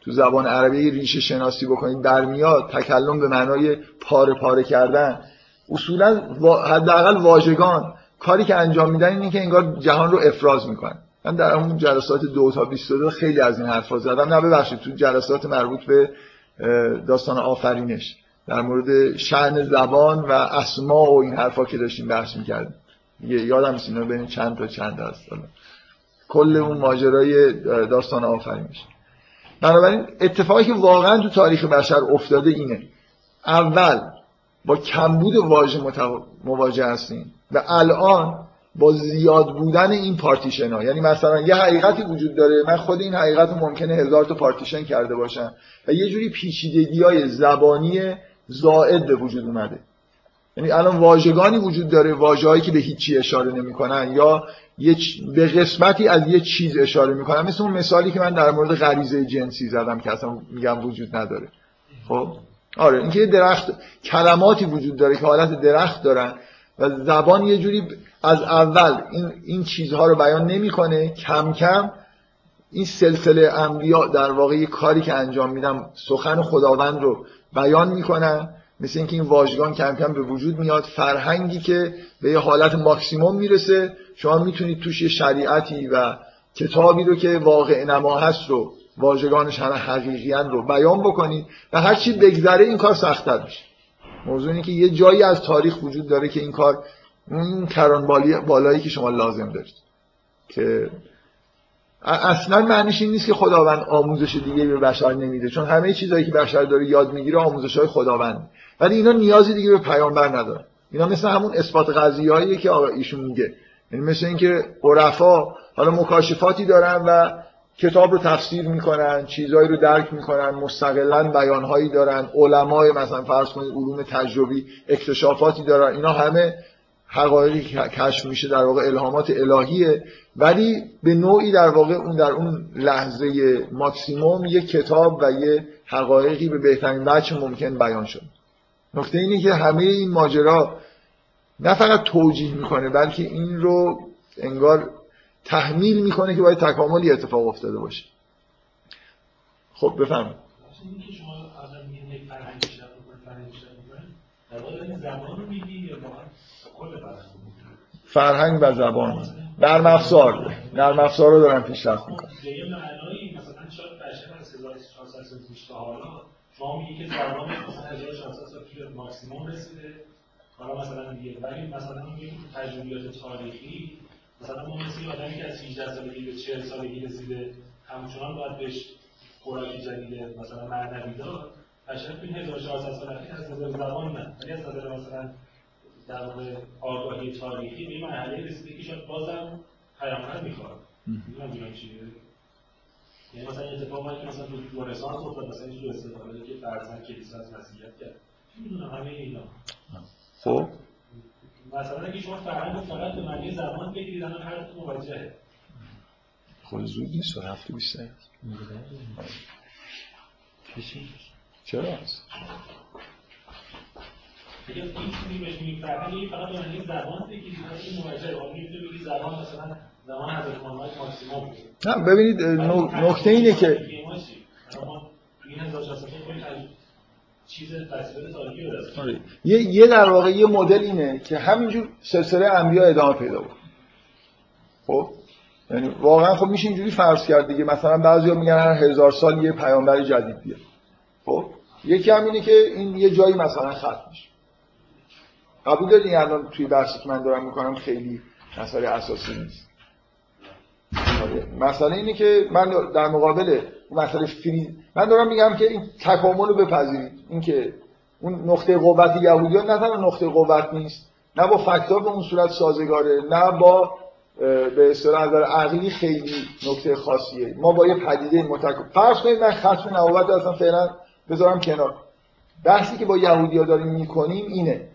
تو زبان عربی ریشه شناسی بکنید برمیاد تکلم به معنای پاره پاره کردن. اصولا حداقل واژگان کاری که انجام میدن اینه که انگار جهان رو افراز می‌کنن. من در همون جلسات دو تا 22 خیلی از این حرفا زدم. نه ببخشید تو جلسات مربوط به داستان آفرینش در مورد شعن زبان و اسما و این حرفا که داشتیم بحث می‌کردیم. یادم نیست اینا بین چند تا چند هست. کل اون ماجرای داستان آفرینش. بنابراین اتفاقی که واقعا تو تاریخ بشر افتاده اینه. اول با کمبود واژه مواجه هستیم. و الان با زیاد بودن این پارتیشن ها یعنی مثلا یه حقیقتی وجود داره من خود این حقیقت ممکنه هزار تا پارتیشن کرده باشم و یه جوری پیچیدگی های زبانی زائد به وجود اومده. یعنی الان واژگانی وجود داره واژه‌هایی که به هیچی اشاره نمی‌کنن یا یه چ- به قسمتی از یه چیز اشاره می‌کنن. مثل اون مثالی که من در مورد غریزه جنسی زدم که اصلا میگم وجود نداره. خب؟ آره. اینکه یه درخت کلماتی وجود داره که حالت درخت دارن و زبان یه جوری از اول این این چیزها رو بیان نمی‌کنه. کم کم این سلسله انبیا در واقع یه کاری که انجام میدم سخن خداوند رو بیان می‌کنن. مثل اینکه این واژگان کم کم به وجود میاد. فرهنگی که به یه حالت ماکسیموم می‌رسه. شما می‌تونید توش یه شریعتی و کتابی رو که واقع نما هست رو واژگانش همه حقیقیان رو بیان بکنید و هر چی بگذره این کار سختتر میشه. موضوع اینه که یه جایی از تاریخ وجود داره که این کار اون کران بالایی که شما لازم دارید که اصلا معنیش این نیست که خداوند آموزش دیگه به بشر نمیده چون همه چیزهایی که بشر داره یاد می‌گیره آموزش های خداوند. ولی اینا نیازی دیگه به پیامبر نداره اینا مثل همون اثبات قضیه‌ایه که آقا ایشون میگه. یعنی مثل اینکه عرفا حالا مکاشفاتی دارن و کتاب رو تفسیر می‌کنن چیزهایی رو درک می‌کنن مستقلا بیانهایی دارن. علمای مثلا فرض کنید علوم تجربی اکتشافاتی دارن. اینا همه حقایقی کشف میشه در واقع الهامات الهیه. ولی به نوعی در واقع اون در اون لحظه ماکسیموم یه کتاب و یه حقایقی به بهترین وجه ممکن بیان شد. نکته اینه که همه این ماجرا نه فقط توجیه می‌کنه بلکه این رو انگار تحمیل می‌کنه که باید تکاملی اتفاق افتاده باشه. خب بفهم فرهنگ زبان و زبان. نرم افزار. نرم افزار رو دارن پیشرفت می‌کنن. به یه معنایی مثلا شاید بشر از 1400 پیش تا حالا شما میگی که زمان مثلا 1400 سال پیش ماکسیموم رسیده. حالا مثلا میگه ولی مثلا تجربیات تاریخی مثلا ما مثل آدمی که از 18 سالگی به 40 سالگی رسیده همچنان باید بهش خوراکی جدید مثلا معنوی داد. قشنگ تو این 1400 سال اخیر از نظر زبان نه. ولی از نظر مثلا در واقع آگاهی تاریخی به این مرحله رسیده که شاید بازم پیامبر می‌خواد. نمی‌دونم چی یعنی مثلا اتفاقی که مثلا تو رنسانس افتاد مثلا اینجور استفاده که فرزن کلیسا از مسیحیت کرد. می‌دونم همه اینا. خب. مثلا اگه شما فرهنگ فقط به معنی زبان بگیرید الان هر تو موجهه خود زود نیست هفته دقیقه چرا؟ هست این چیزی بهش میگی فرهنگ فقط به معنی زبان بگیرید. هر این موجهه بگی زبان مثلا زمان حضرت محمد ماکسیموم بود. نه ببینید نکته اینه که این هزار شخصیت خیلی آره. یه یه در واقع یه مدل اینه که همینجور سلسله انبیا ادامه پیدا بود خب؟ یعنی واقعا خب میشه اینجوری فرض کرد دیگه. مثلا بعضیا میگن هر هزار سال یه پیامبر جدید بیاد. خب؟ یکی هم اینه که این یه جایی مثلا ختم میشه. قبول دارین الان توی بحثی که من دارم می‌کنم خیلی مسئله اساسی نیست. مسئله اینه که من در مقابل مسئله فریز من دارم میگم که این تکامل رو بپذیرید. اینکه اون نقطه قوت یهودیان نه تنها نقطه قوت نیست. نه با فکتور به اون صورت سازگاره نه با به اصطلاح نظر عقلی خیلی نکته خاصیه. ما با یه پدیده متکامل فرض کنید من ختم نبوت اصلا فعلا بذارم کنار. بحثی که با یهودیا داریم می‌کنیم اینه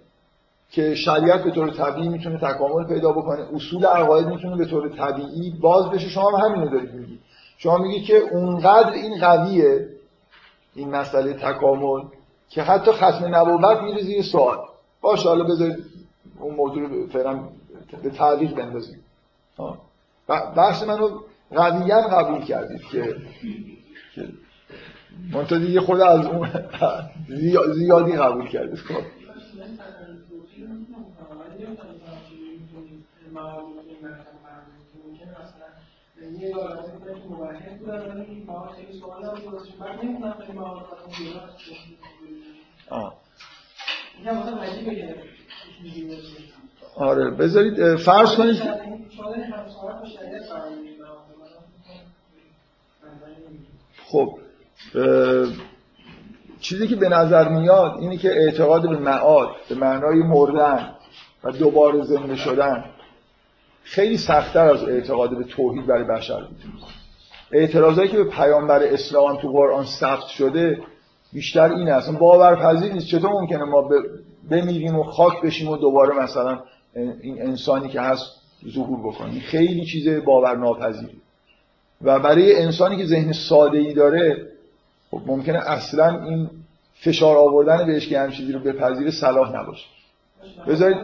که شریعت به طور طبیعی می‌تونه تکامل پیدا بکنه اصول عقاید می‌تونه به طور طبیعی باز بشه. شما هم همینو دارید میگید. شما میگید که اونقدر این قویه این مسئله تکامل که حتی ختم نبوت میره زیر سوال. باشه حالا بذارید اون موضوع رو فعلا به تعویق بندازیم. بحث منو قویا قبول کردید که منتها دیگه خود از اون زیادی قبول کردید. خب. یه حالتی بوده که موحد بودن ولی مواد خیلی سوال هم درستش بعد نمی‌دونم خیلی مواد خیلی عجیبه آره بذارید فرض کنید خب چیزی که به نظر میاد اینه که اعتقاد به معاد به معنای مردن و دوباره زنده شدن خیلی سختتر از اعتقاد به توحید برای بشر بود اعتراضایی که به پیامبر اسلام تو قرآن ثبت شده بیشتر اینه اصلا باورپذیر نیست. چطور ممکنه ما بمیریم و خاک بشیم و دوباره مثلا این انسانی که هست ظهور بکنیم؟ خیلی چیز باور ناپذیری و برای انسانی که ذهن ساده ای داره خب ممکنه اصلا این فشار آوردن بهش که همین چیزی رو بپذیره صلاح نباشه. بذارید.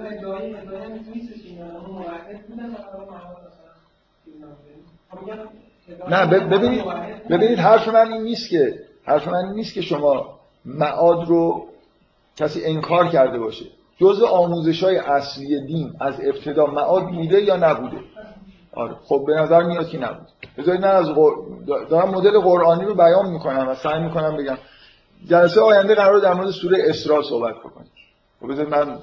نه ببینید ببینید حرف من این نیست که حرف من این نیست که شما معاد رو کسی انکار کرده باشه. جزء آموزش های اصلی دین از ابتدا معاد بوده یا نبوده؟ آره. خب به نظر میاد که نبود بذارید من از غر... دارم مدل قرآنی رو بیان می‌کنم و سعی می‌کنم بگم. جلسه آینده قرار در مورد سوره اسراء صحبت بکنیم. خب بذارید من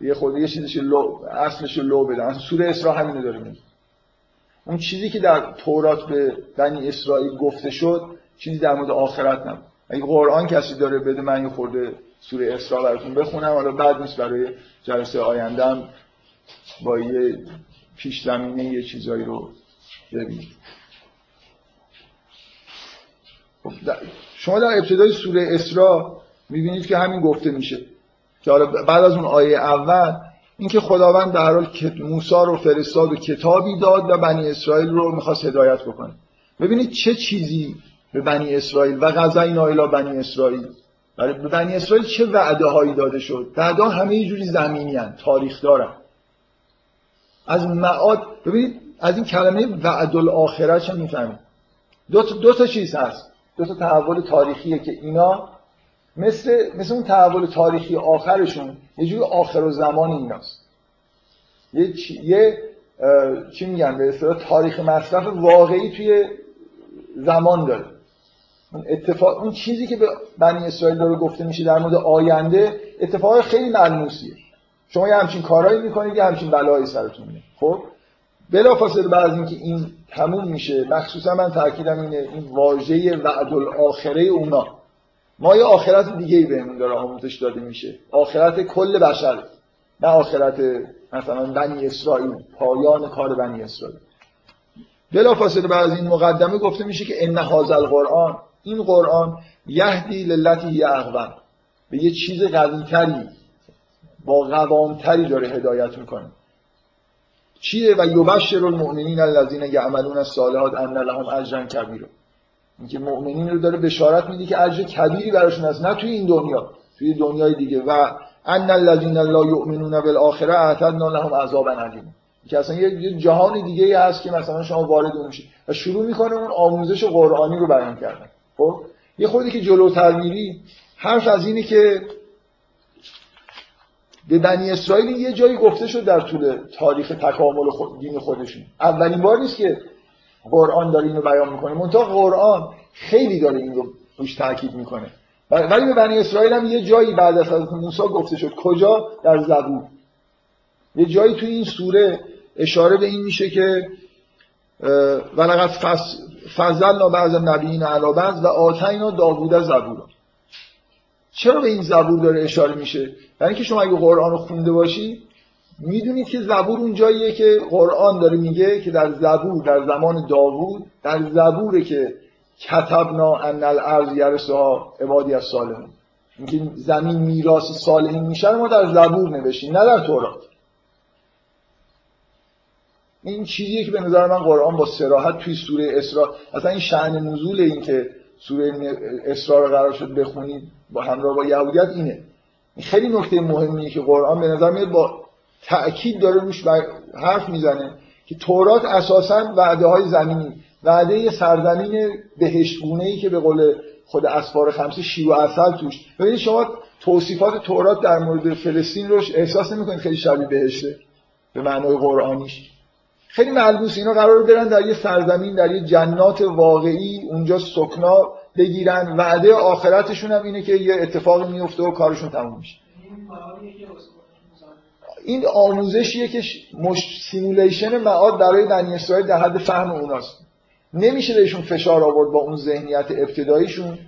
یه خود یه چیزش لو اصلش لو بدم. سوره اسراء همینو داره میگه. اون چیزی که در تورات به بنی اسرائیل گفته شد چیزی در مورد آخرت نبود. اگه قرآن کسی داره بده من یه خورده سوره اسراء براتون بخونم حالا بعد نیست برای جلسه آیندهم با یه پیش زمینه یه چیزایی رو ببینید خب شما در ابتدای سوره اسراء می‌بینید که همین گفته میشه. که بعد از اون آیه اول اینکه خداوند در حال موسی رو فرستاد و کتابی داد و بنی اسرائیل رو می‌خواست هدایت بکنه. ببینید چه چیزی به بنی اسرائیل و غزا نایلا بنی اسرائیل. برای به بنی اسرائیل چه وعده هایی داده شد؟ وعده همه یه جوری زمینی هن. تاریخ دارن از معاد ببینید از این کلمه وعد الاخره چه می‌فهمید دو تا, دو تا چیز هست. دو تا تحول تاریخیه که اینا مثل مثل اون تحول تاریخی آخرشون یه جوری آخر و زمان ایناست. یه چی, یه چی میگن به اصطلاح تاریخ مصرف واقعی توی زمان داره. اون اتفاق اون چیزی که به بنی اسرائیل داره گفته میشه در مورد آینده اتفاق خیلی ملموسیه. شما یه همچین کارهایی می‌کنید یه همچین بلایی سرتون میاد. خب؟ بلافاصله بعد از اینکه این تموم میشه مخصوصا من تاکیدم اینه این واژه وعد الاخره اونا. ما یه آخرت دیگه ای بهمون داره آموزش داده میشه. آخرت کل بشر. نه آخرت مثلا بنی اسرائیل پایان کار بنی اسرائیل. بلافاصله بعد از این مقدمه گفته میشه که ان هذا القرآن این قرآن یهدی للتی هی اقوم. به یه چیز قویتری با قوامتری داره هدایت می‌کنه. چیه؟ و یبشر المؤمنین الذین یعملون الصالحات ان لهم اجرا کبیرا. اینکه مؤمنین رو داره بشارت میده که اجر کبیری براشون هست نه توی این دنیا توی دنیای دیگه. و ان الذین لا یؤمنون بالآخره اعتدنا لهم عذابا علیم. که اصلا یه جهان دیگه هست که مثلا شما وارد اون میشید. و شروع می‌کنه اون آموزش قرآنی رو بیان کردن. خب؟ یه خودی که جلوتر میری حرف از اینه که به بنی اسرائیل یه جایی گفته شد در طول تاریخ تکامل خود دین خودشون. اولین بار نیست که قرآن داره اینو بیان می‌کنه. منتها قرآن خیلی داره این رو روش تاکید می‌کنه. ولی به بنی اسرائیل هم یه جایی بعد از حضرت موسی گفته شد. کجا? در زبور. یه جایی توی این سوره اشاره به این میشه که ولقد فضلنا بعض النبیین علی بعض و آتینا داوود زبور چرا به این زبور داره اشاره میشه؟ یعنی اینکه شما اگه قرآن رو خونده باشی می‌دونید که زبور اون جاییه که قرآن داره میگه که در زبور در زمان داوود در زبوره که کتبنا ان الارض یرثها عبادی از صالحون. اینکه زمین میراث صالحین میشه ما در زبور نوشتیم نه در تورات. این چیزیه که به نظر من قرآن با سراحت توی سوره اسراء اصلا این شأن نزول این که سوره اسراء رو قرار شد بخونید با همراه با یهودیت اینه. این خیلی نکته مهمیه که قرآن به نظر میاد با تأکید داره روش حرف می‌زنه که تورات اساسا وعده های زمینی وعده سرزمین بهشتگونه ای که به قول خود اسفار خمسه شیر و اصل توش. ببینید شما توصیفات تورات در مورد فلسطین روش احساس نمی‌کنید خیلی شبیه بهشته به معنای قرآنیش. خیلی ملبوس اینا قرار برن در یه سرزمین در یه جنات واقعی اونجا سکنا بگیرن. وعده آخرتشون هم اینه که یه اتفاقی میفته و کارشون تموم میشه. این آموزشیه که مش... سیمولیشن معاد برای بنی اسرائیل در حد فهم اوناست. نمیشه بهشون فشار آورد با اون ذهنیت ابتداییشون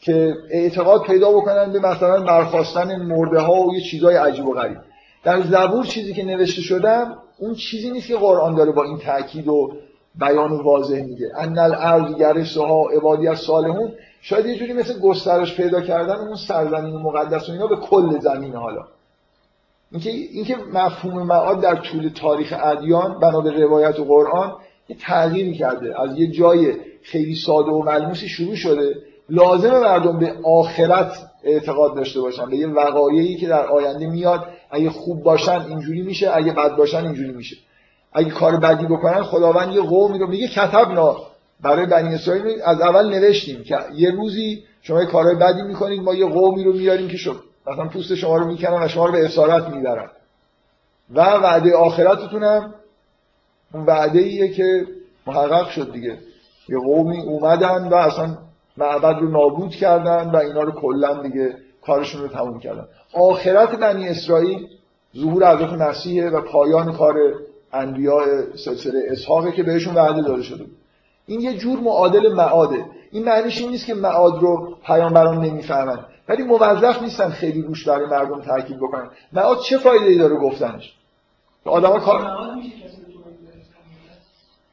که اعتقاد پیدا بکنن به مثلا برخواستن مرده ها و یه چیزای عجیب و غریب. در زبور چیزی که نوشته شدم اون چیزی نیست که قرآن داره با این تاکید و بیان واضح میگه. ان الارض یرثها عبادی از صالحون. شاید یه جوری مثل گسترش پیدا کردن اون سرزمین مقدس و اینا به کل زمین حالا. اینکه اینکه مفهوم معاد در طول تاریخ ادیان بنا به روایت و قرآن یه تغییری کرده. از یه جای خیلی ساده و ملموسی شروع شده. لازم مردم به آخرت اعتقاد داشته باشن. به یه وقایعی که در آینده میاد اگه خوب باشن اینجوری میشه اگه بد باشن اینجوری میشه. اگه کار بدی بکنن خداوند یه قومی رو میگه کتبنا. برای بنی اسرائیل از اول نوشتیم که یه روزی شما یه کارهای بدی می‌کنید ما یه قومی رو میاریم که شد. مثلا پوست شما رو می‌کنن و شما رو به اسارت می‌برن و وعده آخرتتون هم اون وعده ایه که محقق شد دیگه. یه قومی اومدن و اصلا معبد رو نابود کردن و اینا رو کلا دیگه کارشون رو تموم کردن. آخرت بنی اسرائیل ظهور حضرت مسیحه و پایان کار انبیاء سلسله اسحاقه که بهشون وعده داده شده این یه جور معادل معاده. این معنیش این نیست که معاد رو پیامبران نمی‌فهمن. ولی موظف نیستن خیلی روش برای مردم تاکید بکنن. معاد چه فایده ای داره گفتنش؟ آدما کار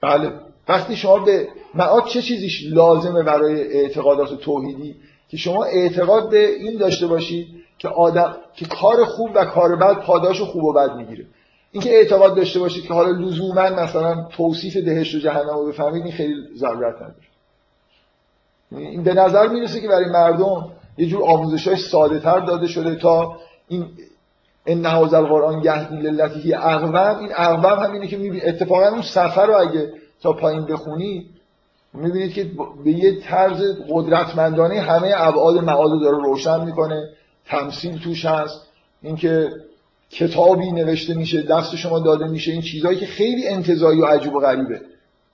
بله. وقتی شما به معاد چه چیزیش لازمه برای اعتقادات توحیدی؟ که شما اعتقاد به این داشته باشید که آدم که کار خوب و کار بد پاداش خوب و بد می‌گیره. اینکه اعتقاد داشته باشید که حالا لزوما مثلا توصیف دهشت و جهنم رو بفهمید این خیلی ضرورت نداره. این به نظر می‌رسه که برای مردم یه جور آموزش های ساده تر داده شده تا این این نهاز القرآن یهدی للتی اقوام این اقوام همینه که می‌بینید اتفاقا اون سفر رو اگه تا پایین بخونی می‌بینید که به یه طرز قدرتمندانه همه ابعاد معاد داره روشن می‌کنه تمثیل توش هست اینکه کتابی نوشته میشه دست شما داده میشه این چیزهایی که خیلی انتظایی و عجیب و غریبه.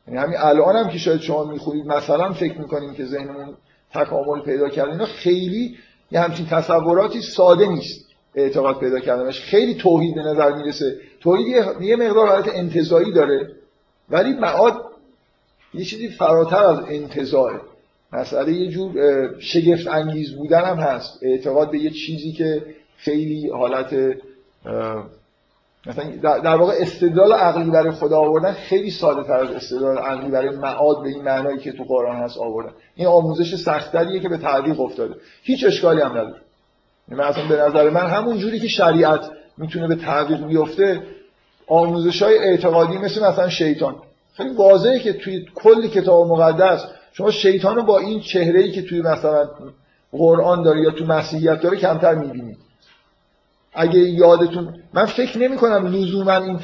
یعنی همین الان هم که شاید شما می‌خونید مثلا فکر می‌کنیم که ذهنمون تکامل پیدا کرده اینا خیلی یه همچین تصوراتی ساده نیست اعتقاد پیدا کردنش. خیلی توحید به نظر می‌رسه. توحید یه مقدار حالت انتظایی داره ولی معاد یه چیزی فراتر از انتظاره مسئله یه جور شگفت انگیز بودن هم هست. اعتقاد به یه چیزی که خیلی حالت مثلا در واقع استدلال عقلی برای خدا آوردن خیلی ساده تر از استدلال عقلی برای معاد به این معنایی که تو قرآن هست آوردن. این آموزش سختریه که به تعلیق افتاده. هیچ اشکالی هم نداره. یعنی مثلا به نظر من همون جوری که شریعت می‌تونه به تعویق بیفته آموزش های اعتقادی مثل مثلا شیطان. خیلی واضحه که توی کل کتاب مقدس شما شیطان رو با این چهره که توی مثلا قرآن داره یا تو مسیحیت داره کمتر می‌بینید اگه یادتون من فکر نمی کنم لزوما این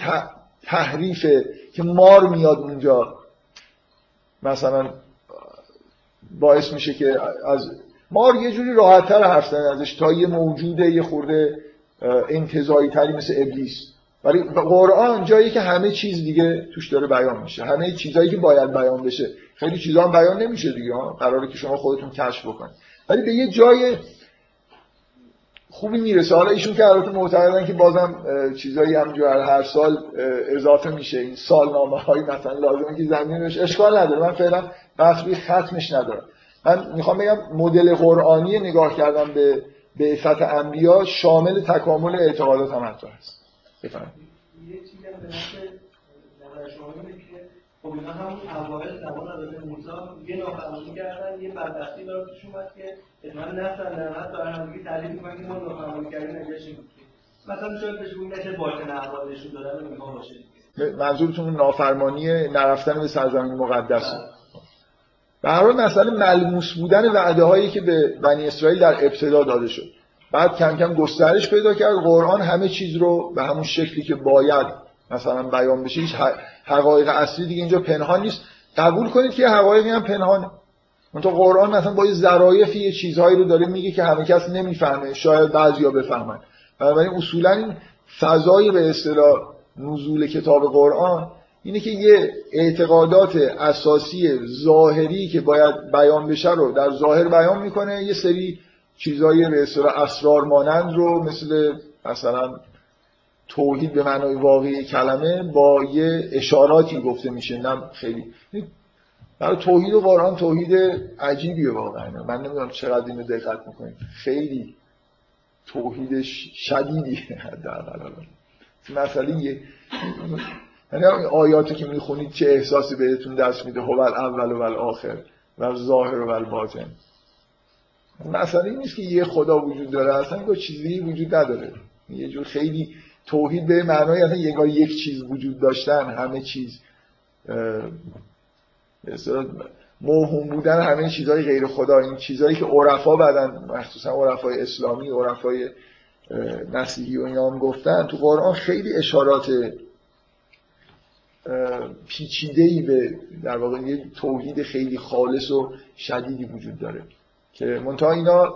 تحریفه که مار میاد اونجا. مثلا باعث میشه که از مار یه جوری راحتتر حرف ازش تا یه موجوده یه خورده انتظایی تری مثل ابلیس. ولی قرآن جایی که همه چیز دیگه توش داره بیان میشه. همه چیزایی که باید بیان بشه. خیلی چیزا هم بیان نمیشه دیگه قراره که شما خودتون کشف بکنید. ولی به یه جای خوبی می‌رسه. حالا ایشون که البته معتقدن که بازم چیزایی همجور هر سال اضافه میشه. این سالنامه های مثلا لازمه که زمین بشه اشکال نداره. من فعلا بحث ختمش ندارم. من می‌خوام بگم مدل قرآنی نگاه کردم به بعثت انبیا شامل تکامل اعتقادات هم هست. بفرمایید. یه چیزی هم به خب اینا همون اوایل زمان حضرت موسی یه نافرمانی کردن یه بدبختی داره توش اومد که اتمنی نفتن در حد دارن همگی تعریف می‌کنن که ما نافرمانی کردیم نجاشیم مثلا شاید بهش بگیم مثل باطن احوالشون دادن و اینها باشه منظورتون نافرمانی نرفتن به سرزمین مقدس؟ به هر حال مسئله ملموس بودن وعده هایی که به بنی اسرائیل در ابتدا داده شد. بعد کم کم گسترش پیدا کرد. قرآن همه چیز رو به همون شکلی که باید مثلا بیان بشه هیچ حقایق اصلی دیگه اینجا پنهان نیست. قبول کنید که حقایقی هم پنهانه. تو قرآن مثلا با یه ظرایفی یه چیزهایی رو داره میگه که همه کس نمی‌فهمه شاید بعضیا بفهمن. بنابراین اصولا این فضای به اصطلاح نزول کتاب قرآن اینه که یه اعتقادات اساسی ظاهری که باید بیان بشه رو در ظاهر بیان می‌کنه. یه سری چیزای به اصطلاح اسرار مانند رو مثل مثلا توحید به معنای واقعی کلمه با یه اشاراتی گفته میشه. نه خیلی. برای توحید و قرآن توحید عجیبیه واقعا. من نمی‌دونم چقدر اینو دقت می‌کنید خیلی توحید شدیدی در مسئله یعنی آیاتی که می‌خونید چه احساسی بهتون دست میده؟ هو اول و آخر و ظاهر و باطن. مسئله این نیست که یه خدا وجود داره اصلا چیزی وجود نداره. یه جور خیلی توحید به معنای اصلا یگاه یک چیز وجود داشتن همه چیز موهوم بودن همه چیزهای غیر خدا این چیزهایی که عرفا بعدن مخصوصا عرفای اسلامی عرفای مسیحی و اینا هم گفتن تو قرآن خیلی اشارات پیچیده ای به در واقع یه توحید خیلی خالص و شدیدی وجود داره که منتها اینا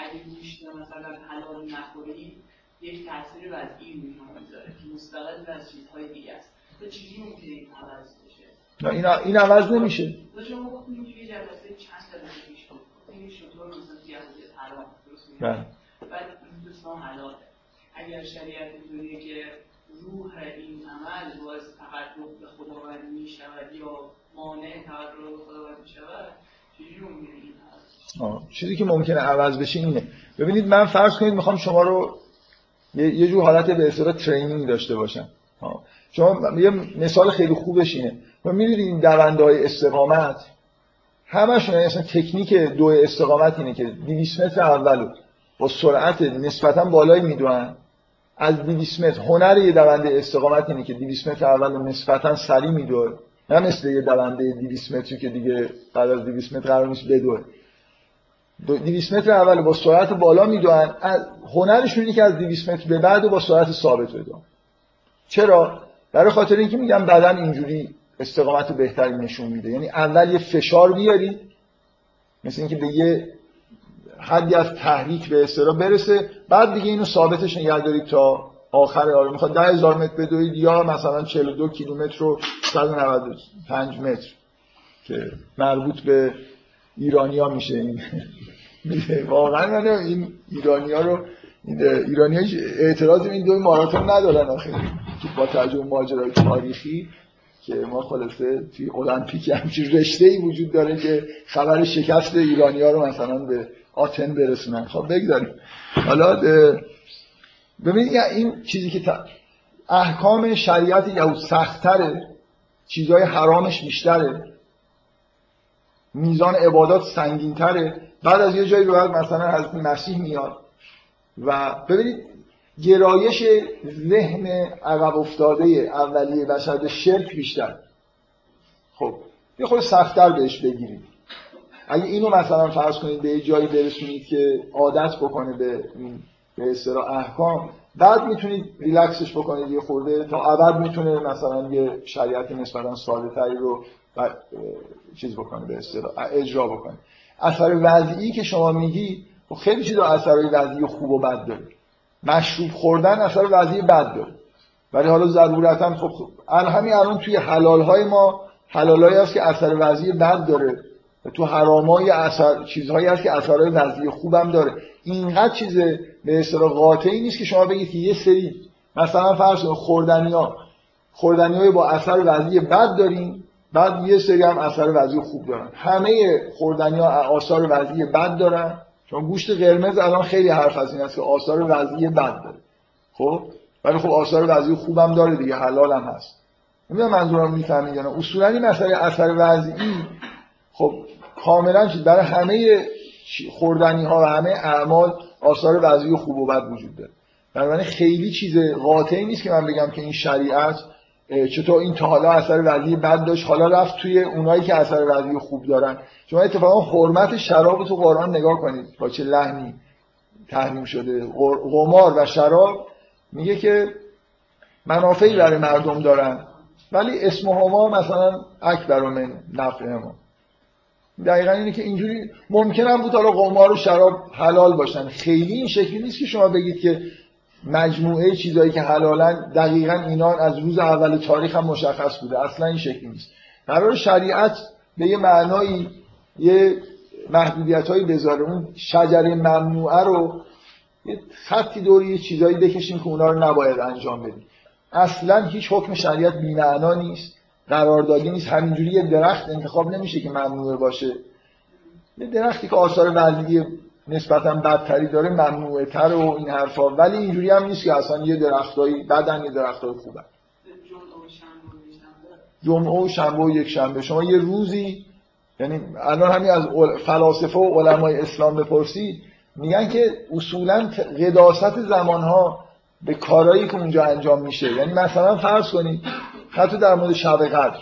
اگه گوشت مثلا حلال نخوری یک تاثیر وضعی می‌تونه می‌ذاره که مستقل از چیزهای دیگه است. تو چیزی ممکنه این عوض بشه؟ نه این این عوض نمیشه. شما گفتیم که یه جلسه چند جلسه پیش این شطور مثلا جلسه حرام درست میگم بله. بعد این دوستان حلاله اگر شریعت اینطوریه که روح این عمل باعث تقرب به خداوند می شود یا مانع تقرب به خداوند می شود هست چیزی که ممکنه عوض بشه اینه. ببینید من فرض کنید می‌خوام شما رو یه جور حالت به اصطلاح ترینینگ داشته باشم. شما یه مثال خیلی خوبش اینه. ما می‌دونید این دونده های استقامت؟ همشون یعنی اصلا تکنیک دو استقامت اینه که 200 متر اولو با سرعت نسبتا بالایی می‌دونن. از 200 متر هنر یه دونده استقامت اینه که 200 متر اول نسبتا سریع میدوه. نه مثل یه دونده 200 متری که دیگه بعد از 200 متر قرار نیست بدوه. 200 متر اول با سرعت بالا می‌دونن هنرشون اینه که از 200 متر به بعد و با سرعت ثابت بدون چرا؟ برای خاطر اینکه میگم بدن اینجوری استقامت بهتری نشون میده. یعنی اول یه فشار بیاری مثل اینکه به یه حدی از تحریک به استرا برسه بعد دیگه اینو ثابتش نگه دارید تا آخر آره می‌خواد 10 هزار متر بدوید یا مثلا 42 کیلومتر رو 195 متر که مربوط به ایرانیا میشه این. واقعا من این ایرانیا رو ایرانی ها اعتراض این دو ماراتون ندارن آخه. با تجربه ماجرای تاریخی که ما خلاصه توی المپیک همچین رشته ای وجود داره که خبر شکست ایرانی ها رو مثلا به آتن برسونن. خب بگذاریم. حالا ببینید این چیزی که احکام شریعت یهود سختره چیزهای حرامش بیشتره. میزان عبادات سنگینتره. بعد از یه جایی به بعد مثلا از مسیح میاد. و ببینید گرایش ذهن عقب افتاده اولیه بشر به شرک بیشتر. خب یه خود سختتر بهش بگیرید. اگه اینو مثلا فرض کنید به جایی برسونید که عادت بکنه به به اصطلاح احکام. بعد می‌تونید ریلکسش بکنید یه خورده. تا ابد می‌تونه مثلا یه شریعت نسبتا ساده تری رو چیز بکنه به اصطلاح اجرا بکنه. اثر وضعی که شما میگی خب خیلی چیزا اثرهای وضعی خوب و بد داره. مشروب خوردن اثر وضعی بد داره. ولی حالا ضرورتا خب, خب همین الان توی حلال های ما حلالهایی هست که اثر وضعی بد داره. و تو حرامای اثر چیزهایی هست که اثرهای وضعی خوبم داره. اینقدر چیز به اصطلاح قاطعی نیست که شما بگید که یه سری مثلا فرض کنید خوردنی ها خوردنی های با اثر وضعی بد داریم بعد یه سری هم اثر وضعی خوب دارن. همه خوردنی ها آثار وضعی بد دارن. چون گوشت قرمز الان خیلی حرف از این است که آثار وضعی بد داره. خب؟ ولی خب آثار وضعی خوبم داره دیگه حلال هم هست. نمی‌دونم منظورم می‌فهمید یا نه. اصولا این مسئله اثر وضعی خب کاملا چیز. برای همه خوردنی ها و همه اعمال آثار وضعی خوب و بد وجود داره. بنابراین خیلی چیز قاطعی نیست که من بگم که این شریعت چطور این تا حالا اثر وضعی بد داشت. حالا رفت توی اونایی که اثر وضعی خوب دارن. شما اتفاقا حرمت شراب تو قرآن نگاه کنید. با چه لحنی تحریم شده. قمار و شراب میگه که منافعی برای مردم دارن. ولی اسم هما مثلا اکبر من نفع ما. دقیقا اینه که اینجوری ممکن هم بود حالا قمار و شراب حلال باشن. خیلی این شکلی نیست که شما بگید که مجموعه چیزایی که حلالن دقیقا اینا از روز اول تاریخ هم مشخص بوده. اصلا این شکلی نیست. قرار شریعت به یه معنایی یه محدودیت هایی بذاره. اون شجره ممنوعه رو یه خطی دوری یه چیزایی بکشیم که اونا رو نباید انجام بدیم اصلا هیچ حکم شریعت بی‌معنا نیست. قراردادی نیست. همینجوری یه درخت انتخاب نمیشه که ممنوعه باشه. یه درختی که آثار وضعی نسبتا بدتری داره ممنوعه تر و این حرفا. ولی اینجوری هم نیست که اصلا یه درختایی بدن یه درختای خوبه جمعه و شنبه و یک شنبه شما یه روزی یعنی الان همین از فلاسفه و علمای اسلام بپرسید میگن که اصولا قداست زمانها به کارهایی که اونجا انجام میشه. یعنی مثلا فرض کنید حتی در مورد شب قدر.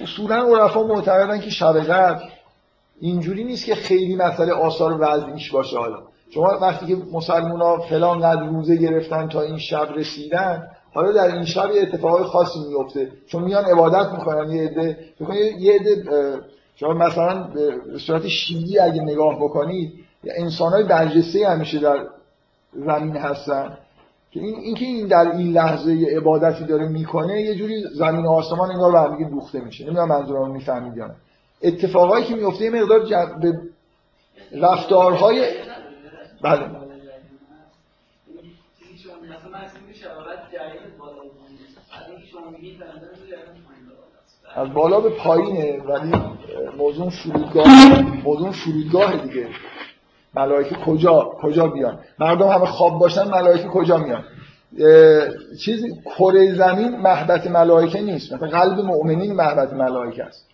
اصولا عرفا معتقدن که شب قدر اینجوری نیست که خیلی مسئله آثار وضعیش باشه. حالا شما وقتی که مسلمان ها فلان قدر روزه گرفتن تا این شب رسیدن حالا در این شب یه اتفاقای خاصی میفته چون میان عبادت می‌کنن یه عده یه عده شما مثلا به صورت شیعی اگه نگاه بکنید انسان های برجسته همیشه در زمین هستن. که این اینکه این در این لحظه یه عبادتی داره می‌کنه یه جوری زمین و آسمان انگار به هم دوخته میشه. نمی‌دونم منظورم می‌فهمید یا نه. اتفاقایی که میفته یه مقدار جب... به رفتارهای بله. از بالا به پایینه ولی موضوع فرودگاه موضوع فرودگاه دیگه. ملائکه کجا کجا بیان مردم همه خواب باشن ملائکه کجا میان؟ چیز کره زمین محبت ملائکه نیست. مثلا قلب مؤمنین محبت ملائکه است.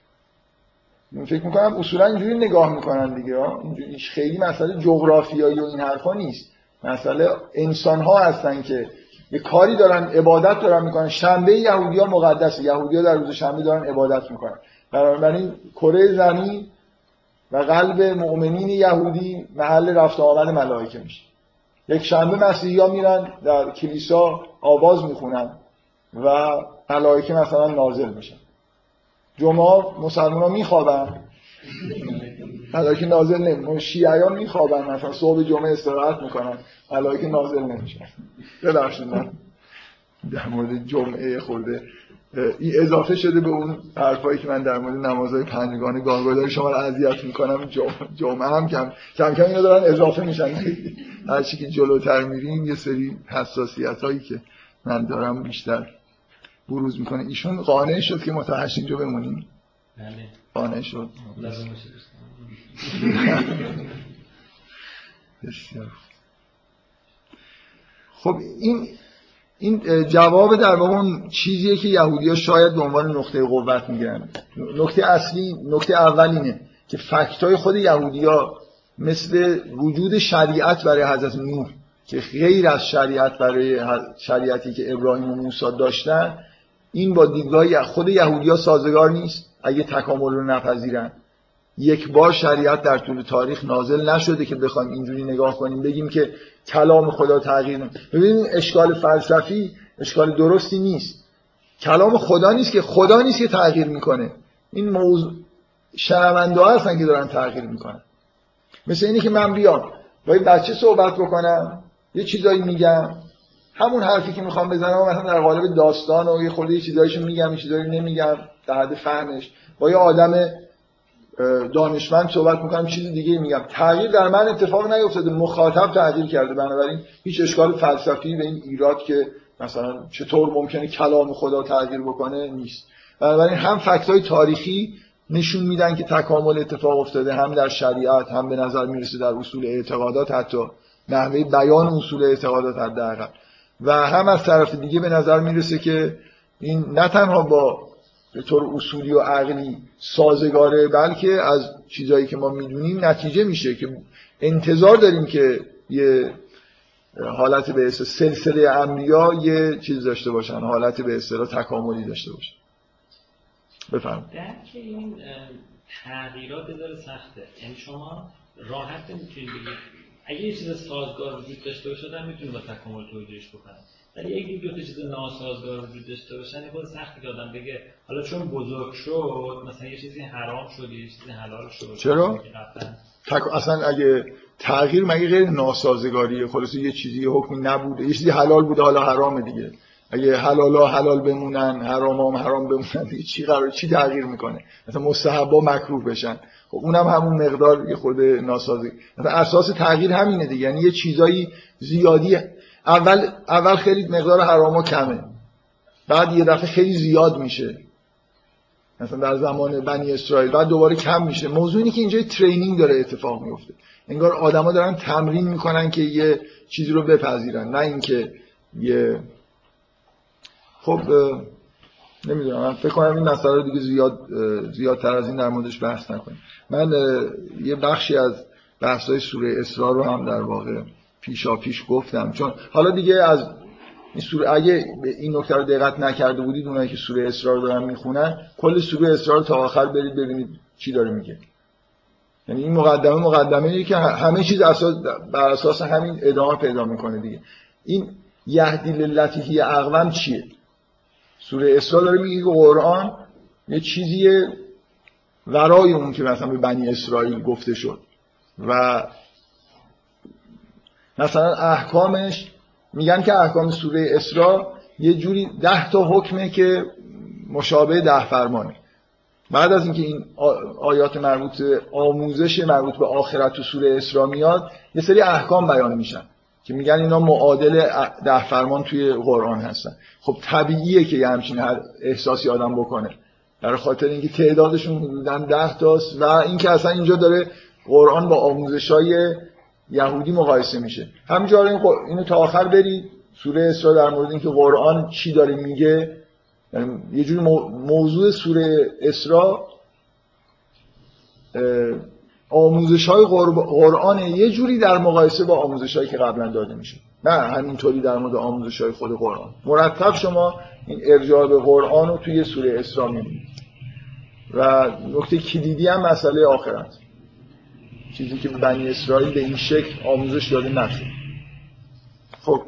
فکر می‌کنم اصولا اینجوری نگاه می‌کنن دیگه اینجوری خیلی مسئله جغرافیایی و این حرفا نیست. مسئله انسان ها هستن که یه کاری دارن عبادت دارن می‌کنن. شنبه یهودی ها مقدسه. یهودی ها در روز شنبه دارن عبادت می‌کنن. بنابراین کره زمین و قلب مؤمنین یهودی محل رفت آمد ملائکه میشه. یک شنبه مسیحی ها میرن در کلیسا آواز می‌خونن و ملائکه مثلا نازل میشن. جمعه مسلمان ها میخوابن. ملائکه نازل نمیشن شیعیان میخوابن مثلا صبح جمعه استراحت می‌کنن ملائکه نازل نمیشن. ببخشید من در مورد جمعه خورده این اضافه شده به اون حرفایی که من در مورد نمازهای پنجگانه گاهگداری شما رو اذیت می‌کنم جمعه هم کم کم کم اینا دارن اضافه میشن. هرچی که جلوتر میریم یه سری حساسیت هایی که من دارم بیشتر بروز می‌کنه. ایشون قانع شد که متحش اینجا بمونیم. بله. قانع شد. بسیار خب این این جواب در واقع اون چیزیه که یهودی‌ها شاید به عنوان نقطه قوت می‌گیرن نکته اصلی نکته اول اینه که فکتای خود یهودی‌ها مثل وجود شریعت برای حضرت نوح که غیر از شریعت برای شریعتی که ابراهیم و موسی داشتن این با دیدگاه خود یهودی‌ها سازگار نیست. اگه تکامل رو نپذیرن. یک بار شریعت در طول تاریخ نازل نشده که بخوایم اینجوری نگاه کنیم بگیم که کلام خدا تغییر ببینید اشکال فلسفی اشکال درستی نیست. کلام خدا نیست که خدا نیست که تغییر می‌کنه. این موضوع شنونده هستن که دارن تغییر می‌کنن. مثل اینی که من بیام با این بچه صحبت بکنم یه چیزایی میگم همون حرفی که می‌خوام بزنم مثلا در قالب داستان و یه خورده یه چیزایشو میگم یه چیزایی نمیگم در حد فهمش. با یه آدم دانشمند صحبت می‌کنم چیز دیگه میگم. تغییر در من اتفاق نیفتاده. مخاطب تغییر کرده. بنابراین هیچ اشکال فلسفی به این ایراد که مثلا چطور ممکنه کلام خدا تغییر بکنه نیست. بنابراین هم فکتای تاریخی نشون میدن که تکامل اتفاق افتاده. هم در شریعت هم به نظر می‌رسه در اصول اعتقادات حتی. نحوه بیان اصول اعتقادات حداقل. و هم از طرف دیگه به نظر می‌رسه که این نه تنها با به طور اصولی و عقلی سازگاره بلکه از چیزایی که ما می‌دونیم نتیجه میشه که انتظار داریم که یه حالت به اصطلاح سلسله امریا یه چیز داشته باشن حالت به اصطلاح تکاملی داشته باشن. بفرمایید. درک این تغییرات بذاره سخته. یعنی شما راحت نمی‌تونید بگید. اگه یه چیز سازگار وجود داشته باشه می‌تونه با تکامل توجیهش بکنه. ولی اگه دو تا چیز ناسازگار وجود داشته باشن یه سختی که آدم بگه حالا چون بزرگ شد مثلا یه چیزی حرام شد یه چیزی حلال شد. چرا؟ تک... اصلا اگه تغییر مگه غیر ناسازگاریه؟ خلاص یه چیزی یه حکمی نبوده. یه چیزی حلال بوده حالا حرامه دیگه. اگه حلالا حلال بمونن حرام هم حرام بمونن دیگه چی قرار چی تغییر می‌کنه؟ مثلا مستحبا مکروه بشن. خب اونم همون مقدار یه خود ناسازی. مثلا اساس تغییر همینه دیگه. یعنی یه چیزایی زیادی اول اول خیلی مقدار حراما کمه. بعد یه دفعه خیلی زیاد میشه. مثلا در زمان بنی اسرائیل بعد دوباره کم میشه. موضوع اینه که اینجا ترینینگ داره اتفاق میفته. انگار آدما دارن تمرین می‌کنن که یه چیزی رو بپذیرن. نه اینکه یه خب نمی‌دونم. من فکر کنم این مسئله دیگه زیاد زیادتر از این در موردش بحث نکنیم. من یه بخشی از بحث‌های سوره اسراء رو هم در واقع پیشا پیش گفتم. چون حالا دیگه از این سوره اگه این نکته رو دقت نکرده بودید اونایی که سوره اسرار دارن می‌خونن کل سوره اسرار تا آخر برید ببینید چی داره میگه. یعنی این مقدمه مقدمه ای که همه چیز اساس بر اساس همین ادامه پیدا می‌کنه دیگه. این یهدی للتی اقوم چیه؟ سوره اسرا داره میگه که قرآن یه چیزیه ورای اون که مثلا به بنی اسرائیل گفته شد. و مثلا احکامش میگن که احکام سوره اسراء یه جوری ده تا حکمه که مشابه ده فرمانه. بعد از اینکه این آیات مربوط آموزش مربوط به آخرت و سوره اسراء میاد یه سری احکام بیان میشن که میگن اینا معادل ده فرمان توی قرآن هستن. خب طبیعیه که یه همچین احساسی آدم بکنه. در خاطر اینکه تعدادشون حدودا ده تاست و اینکه اصلا اینجا داره قرآن با آموزش های یهودی مقایسه میشه. همینجا این اینو تا آخر برید سوره اسراء در مورد اینکه قرآن چی داره میگه. یعنی یه جوری موضوع سوره اسراء آموزش های قرآن یه جوری در مقایسه با آموزش هایی که قبلا داده میشه. نه همینطوری در مورد آموزش های خود قرآن. مرتب شما این ارجاع به قرآن رو توی سوره اسراء می‌بینید. و نکته کلیدی هم مسئله آخرت. چیزی که بنی اسرائیل به این شکل آموزش داده نشد. خب.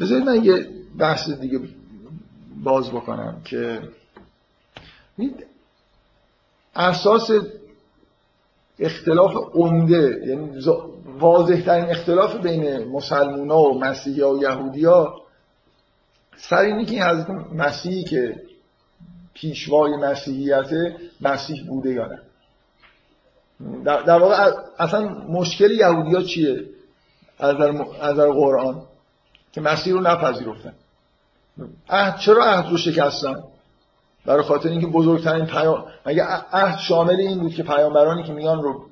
بذارید من یه بحث دیگه باز بکنم که اساس اختلاف عمده یعنی واضح ترین اختلاف بین مسلمان ها و مسیحی و یهودی ها سر اینی که این حضرت مسیحی که پیشوای مسیحیت مسیح بوده یا نه. در, در واقع اصلا مشکل یهودی چیه؟ از نظر قرآن. که مسیح رو نپذیرفتن. عهد چرا عهد رو شکستن؟ برای خاطر اینکه بزرگترین پیام مگه عهد شامل این بود که پیامبرانی که میان رو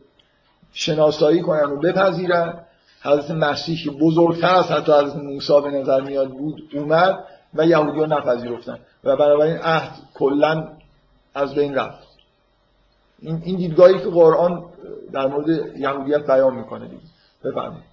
شناسایی کنن و بپذیرن؟ حضرت مسیح که بزرگتر از حتی حضرت موسی به نظر میاد بود اومد و یهودی ها نپذیرفتن. و بنابراین عهد کلا از بین رفت. این, دیدگاهی که قرآن در مورد یهودیت بیان می‌کنه دیگه. بفرمایید.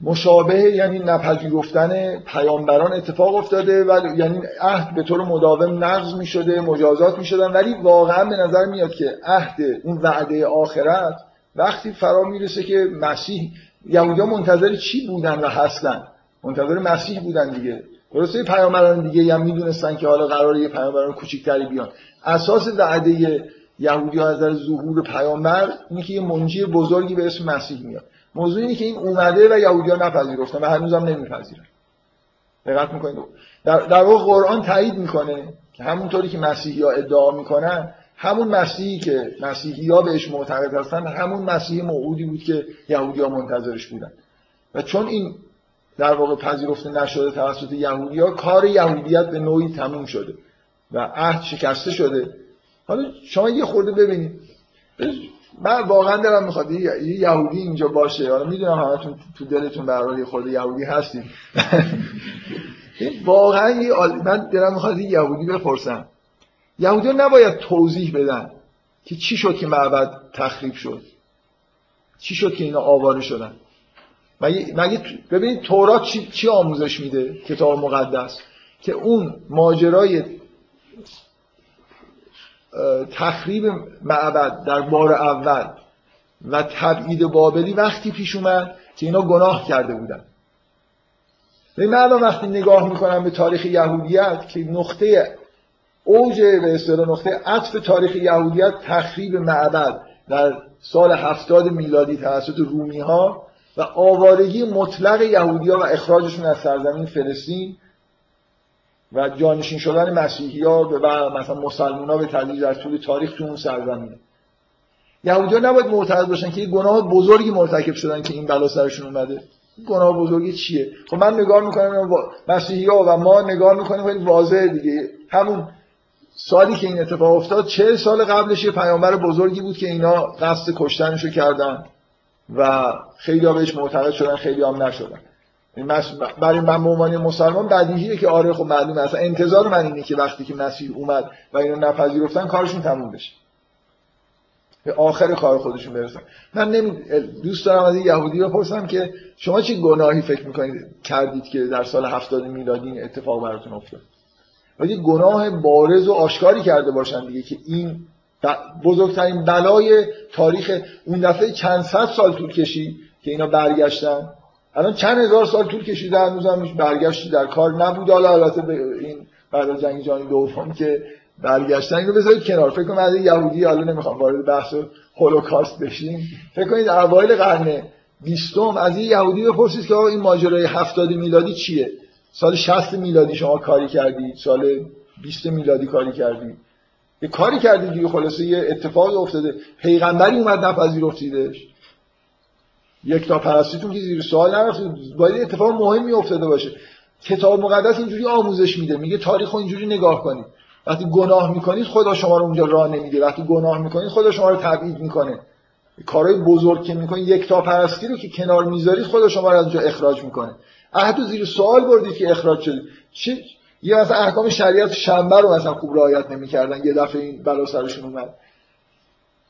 مشابه یعنی نپذیرفتن پیامبران اتفاق افتاده و یعنی عهد به طور مداوم نقض می شده مجازات می شدن ولی واقعا به نظر میاد که عهد اون وعده آخرت وقتی فرا می‌رسه که مسیح یهودی منتظر چی بودن و هستن؟ منتظر مسیح بودن دیگه. درسته پیامبران دیگه هم می‌دونستن که حالا قراره یه پیامبران کوچیک‌تری بیان. اساس وعده یهودی ها از ظهور پیامبر اینه که یه منجی بزرگی به اسم مسیح میاد. موضوع اینه که این اومده و یهودی ها نپذیرفتن و هنوز هم نمیپذیرن. دقت می‌کنید؟ در, در واقع قرآن تایید می‌کنه که همونطوری که مسیحی ها ادعا می‌کنن همون مسیحی که مسیحی ها بهش معتقد هستن همون مسیح موعودی بود که یهودی ها منتظرش بودن. و چون این در واقع پذیرفته نشده توسط یهودی ها کار یهودیت به نوعی تموم شده و عهد شکسته شده. حالا شما یه خورده ببینید. من واقعا دارم می‌خواد یه یهودی اینجا باشه. حالا می‌دونم همتون تو دلتون حال خود یهودی هستید واقعا من دارم می‌خواد یه یهودی بپرسم. یهودی نباید توضیح بدن که چی شد که معبد تخریب شد. چی شد که اینا آواره شدن. مگه, مگه ببینید تورات چی, چی آموزش میده؟ کتاب مقدس. که اون ماجرای تخریب معبد در بار اول و تبعید بابلی وقتی پیش اومد که اینا گناه کرده بودن. من الان وقتی نگاه می‌کنم به تاریخ یهودیت که نقطه اوج به اصطلاح نقطه عطف تاریخ یهودیت تخریب معبد در سال هفتاد میلادی توسط رومی ها و آوارگی مطلق یهودی و اخراجشون از سرزمین فلسطین و جانشین شدن مسیحی ها و مثلا مسلمان ها به تدریج در طول تاریخ تو اون سرزمینه. یهودی ها نباید معتقد باشن که یه گناه بزرگی مرتکب شدن که این بلا سرشون اومده. گناه بزرگی چیه؟ خب من نگاه می‌کنم مسیحی ها و ما نگاه می‌کنیم خیلی واضحه دیگه. همون سالی که این اتفاق افتاد چه سال قبلش یه پیامبر بزرگی بود که اینا قصد کشتنشو کردن و خیلی ها بهش معتقد شدن خیلی هم نشدن. برای من به عنوان مسلمان بدیهیه که آره خب معلومه. اصلا انتظار من اینه که وقتی که مسیح اومد و اینو نپذیرفتن کارشون تموم بشه. به آخر کار خودشون برسن. من نمی... دوست دارم از این یهودی بپرسم که شما چه گناهی فکر می‌کنید کردید که در سال 70 میلادی این اتفاق براتون افتاد؟ ولی گناه بارز و آشکاری کرده باشن دیگه که این بزرگترین بلای تاریخ اون دفعه چند صد سال طول کشید که اینا برگشتن. الان چند هزار سال طول کشیده هنوز هم برگشتی در کار نبود. حالا البته این بعد از جنگ جهانی دوم که برگشتن. اینو بذارید کنار. فکر از یهودی حالا نمی‌خوام وارد بحث هولوکاست بشیم. فکر کنید اوایل قرن بیستم از این یهودی بپرسید که آقا این ماجرای 70 میلادی چیه؟ سال 60 میلادی شما کاری کردید سال 20 میلادی کاری کردید یه کاری کردید دیگه خلاصه یه اتفاق افتاده. پیغمبری اومد نپذیرفتیدش. یک تا پرستیتون که زیر سوال نرفتید باید اتفاق مهمی افتاده باشه. کتاب مقدس اینجوری آموزش میده میگه تاریخ رو اینجوری نگاه کنید. وقتی گناه می‌کنید خدا شما رو اونجا راه نمیده. وقتی گناه می‌کنید خدا شما رو تبعید می‌کنه. کارهای بزرگ که می‌کنید یک تا پرستی رو که کنار می‌ذارید خدا شما رو از اونجا اخراج می‌کنه. عهد زیر سوال بردید که اخراج شدید چه یه مثلا احکام شریعت شنبه رو مثلا خوب رعایت نمی‌کردن. یه دفعه این بلا سرشون اومد.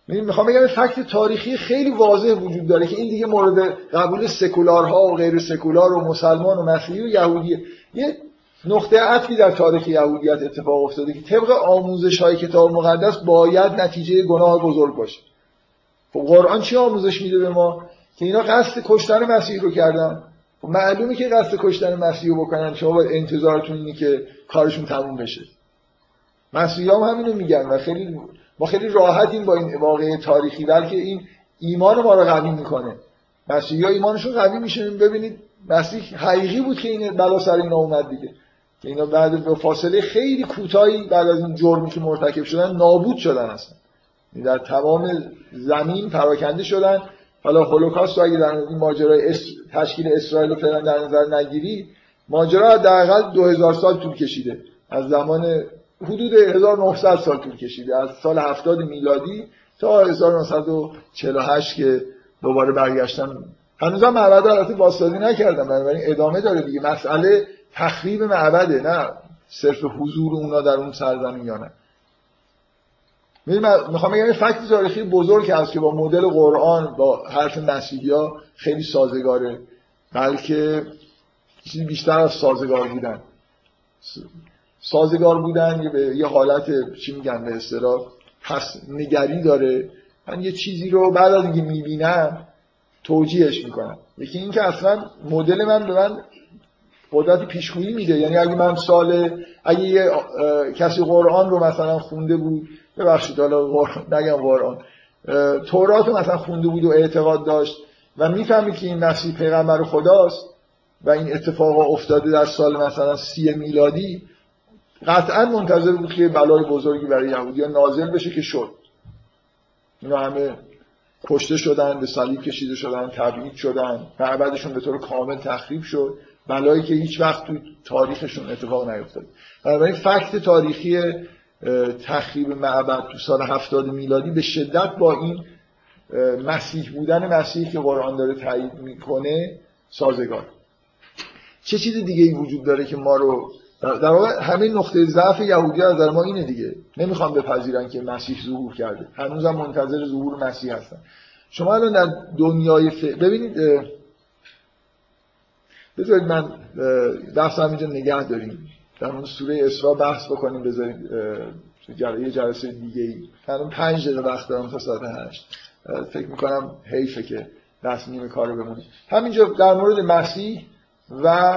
می‌خوام بگم فکت تاریخی خیلی واضح وجود داره که این دیگه مورد قبول سکولارها و غیر سکولار و مسلمان و مسیحی و یهودیه. یه نقطه عطفی در تاریخ یهودیت اتفاق افتاده که طبق آموزش های کتاب مقدس باید نتیجه گناه بزرگ باشه. خب قرآن چی آموزش میده به ما؟ که اینا قصد کشتن مسیح رو کردن. معلومه که قصد کشتن مسیح رو بکنن شما باید انتظارتون اینه که کارشون تموم بشه. مسیحی هم همینو میگن و خیلی ما خیلی راحتیم با این واقعه تاریخی بلکه این ایمان ما رو قوی می‌کنه. مسیحی ایمانشون قوی میشه. ببینید مسیح حقیقی بود که این بلا سر اینا اومد دیگه. که اینا بعد به فاصله خیلی کوتاهی بعد از این جرمی که مرتکب شدن نابود شدن هستن یعنی در تمام زمین پراکنده شدن. حالا هولوکاست رو اگه در این ماجرای تشکیل اسرائیل فعلا در نظر نگیری ماجرا حداقل 2000 سال طول کشیده. از زمان حدود 1900 سال طول کشیده. از سال 70 میلادی تا 1948 که دوباره برگشتن هنوز هم معبد البته بازسازی نکردن بنابراین ادامه داره دیگه. مسئله تخریب معبده نه صرف حضور اونا در اون سرزمین یا نه. می‌خوام بگم فکت تاریخی بزرگ هست که با مدل قرآن با حرف مسیحی ها خیلی سازگاره بلکه چیزی بیشتر از سازگار بودن. سازگار بودن به یه حالت چی میگن به اصطلاح پس نگری داره. من یه چیزی رو بعد از اینکه می‌بینم توجیهش می‌کنم. یکی اینکه اصلا مدل من به من قدرت پیشگویی میده. یعنی اگه من سال اگه یه کسی قرآن رو مثلا خونده بود ببخشید حالا نگم قرآن تورات رو مثلا خونده بود و اعتقاد داشت و می‌فهمید که این مسیح پیغمبر خداست و این اتفاق افتاده در سال مثلا سی میلادی قطعا منتظر بود که بلای بزرگی برای یهودی نازل بشه که شد. اینا همه کشته شدن به صلیب کشیده شدن تبعید شدن معبدشون به طور کامل تخریب شد. بلایی که هیچ وقت تو تاریخشون اتفاق نیفتاد. بنابراین فکت تاریخی تخریب معبد تو سال هفتاد میلادی به شدت با این مسیح بودن مسیح که قرآن داره تایید می‌کنه سازگار. چه چیز دیگه ای وجود داره که ما رو در واقع همه نقطه ضعف یهودی از ما اینه دیگه. نمی‌خوام بپذیرن که مسیح ظهور کرده. هنوزم منتظر ظهور مسیح هستن. شما الان در دنیای ف... ببینید بذارید من بحث اینجا نگه داریم. در اون سوره اسراء بحث بکنیم بذارید یه جلسه دیگه ای الان پنج دقیقه وقت دارم تا ساعت هشت. فکر می‌کنم حیفه که دست نیمه کارو بمونیم. همینجا در مورد مسیح و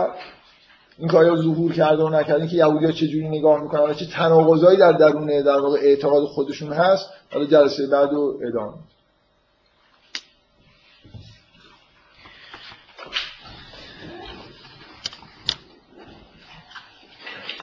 این کارا ظهور کرده و نکرده که یهودی‌ها چجوری نگاه می‌کنن و چه تناقضایی در درون در واقع اعتقاد خودشون هست حالا جلسه بعد رو ادامه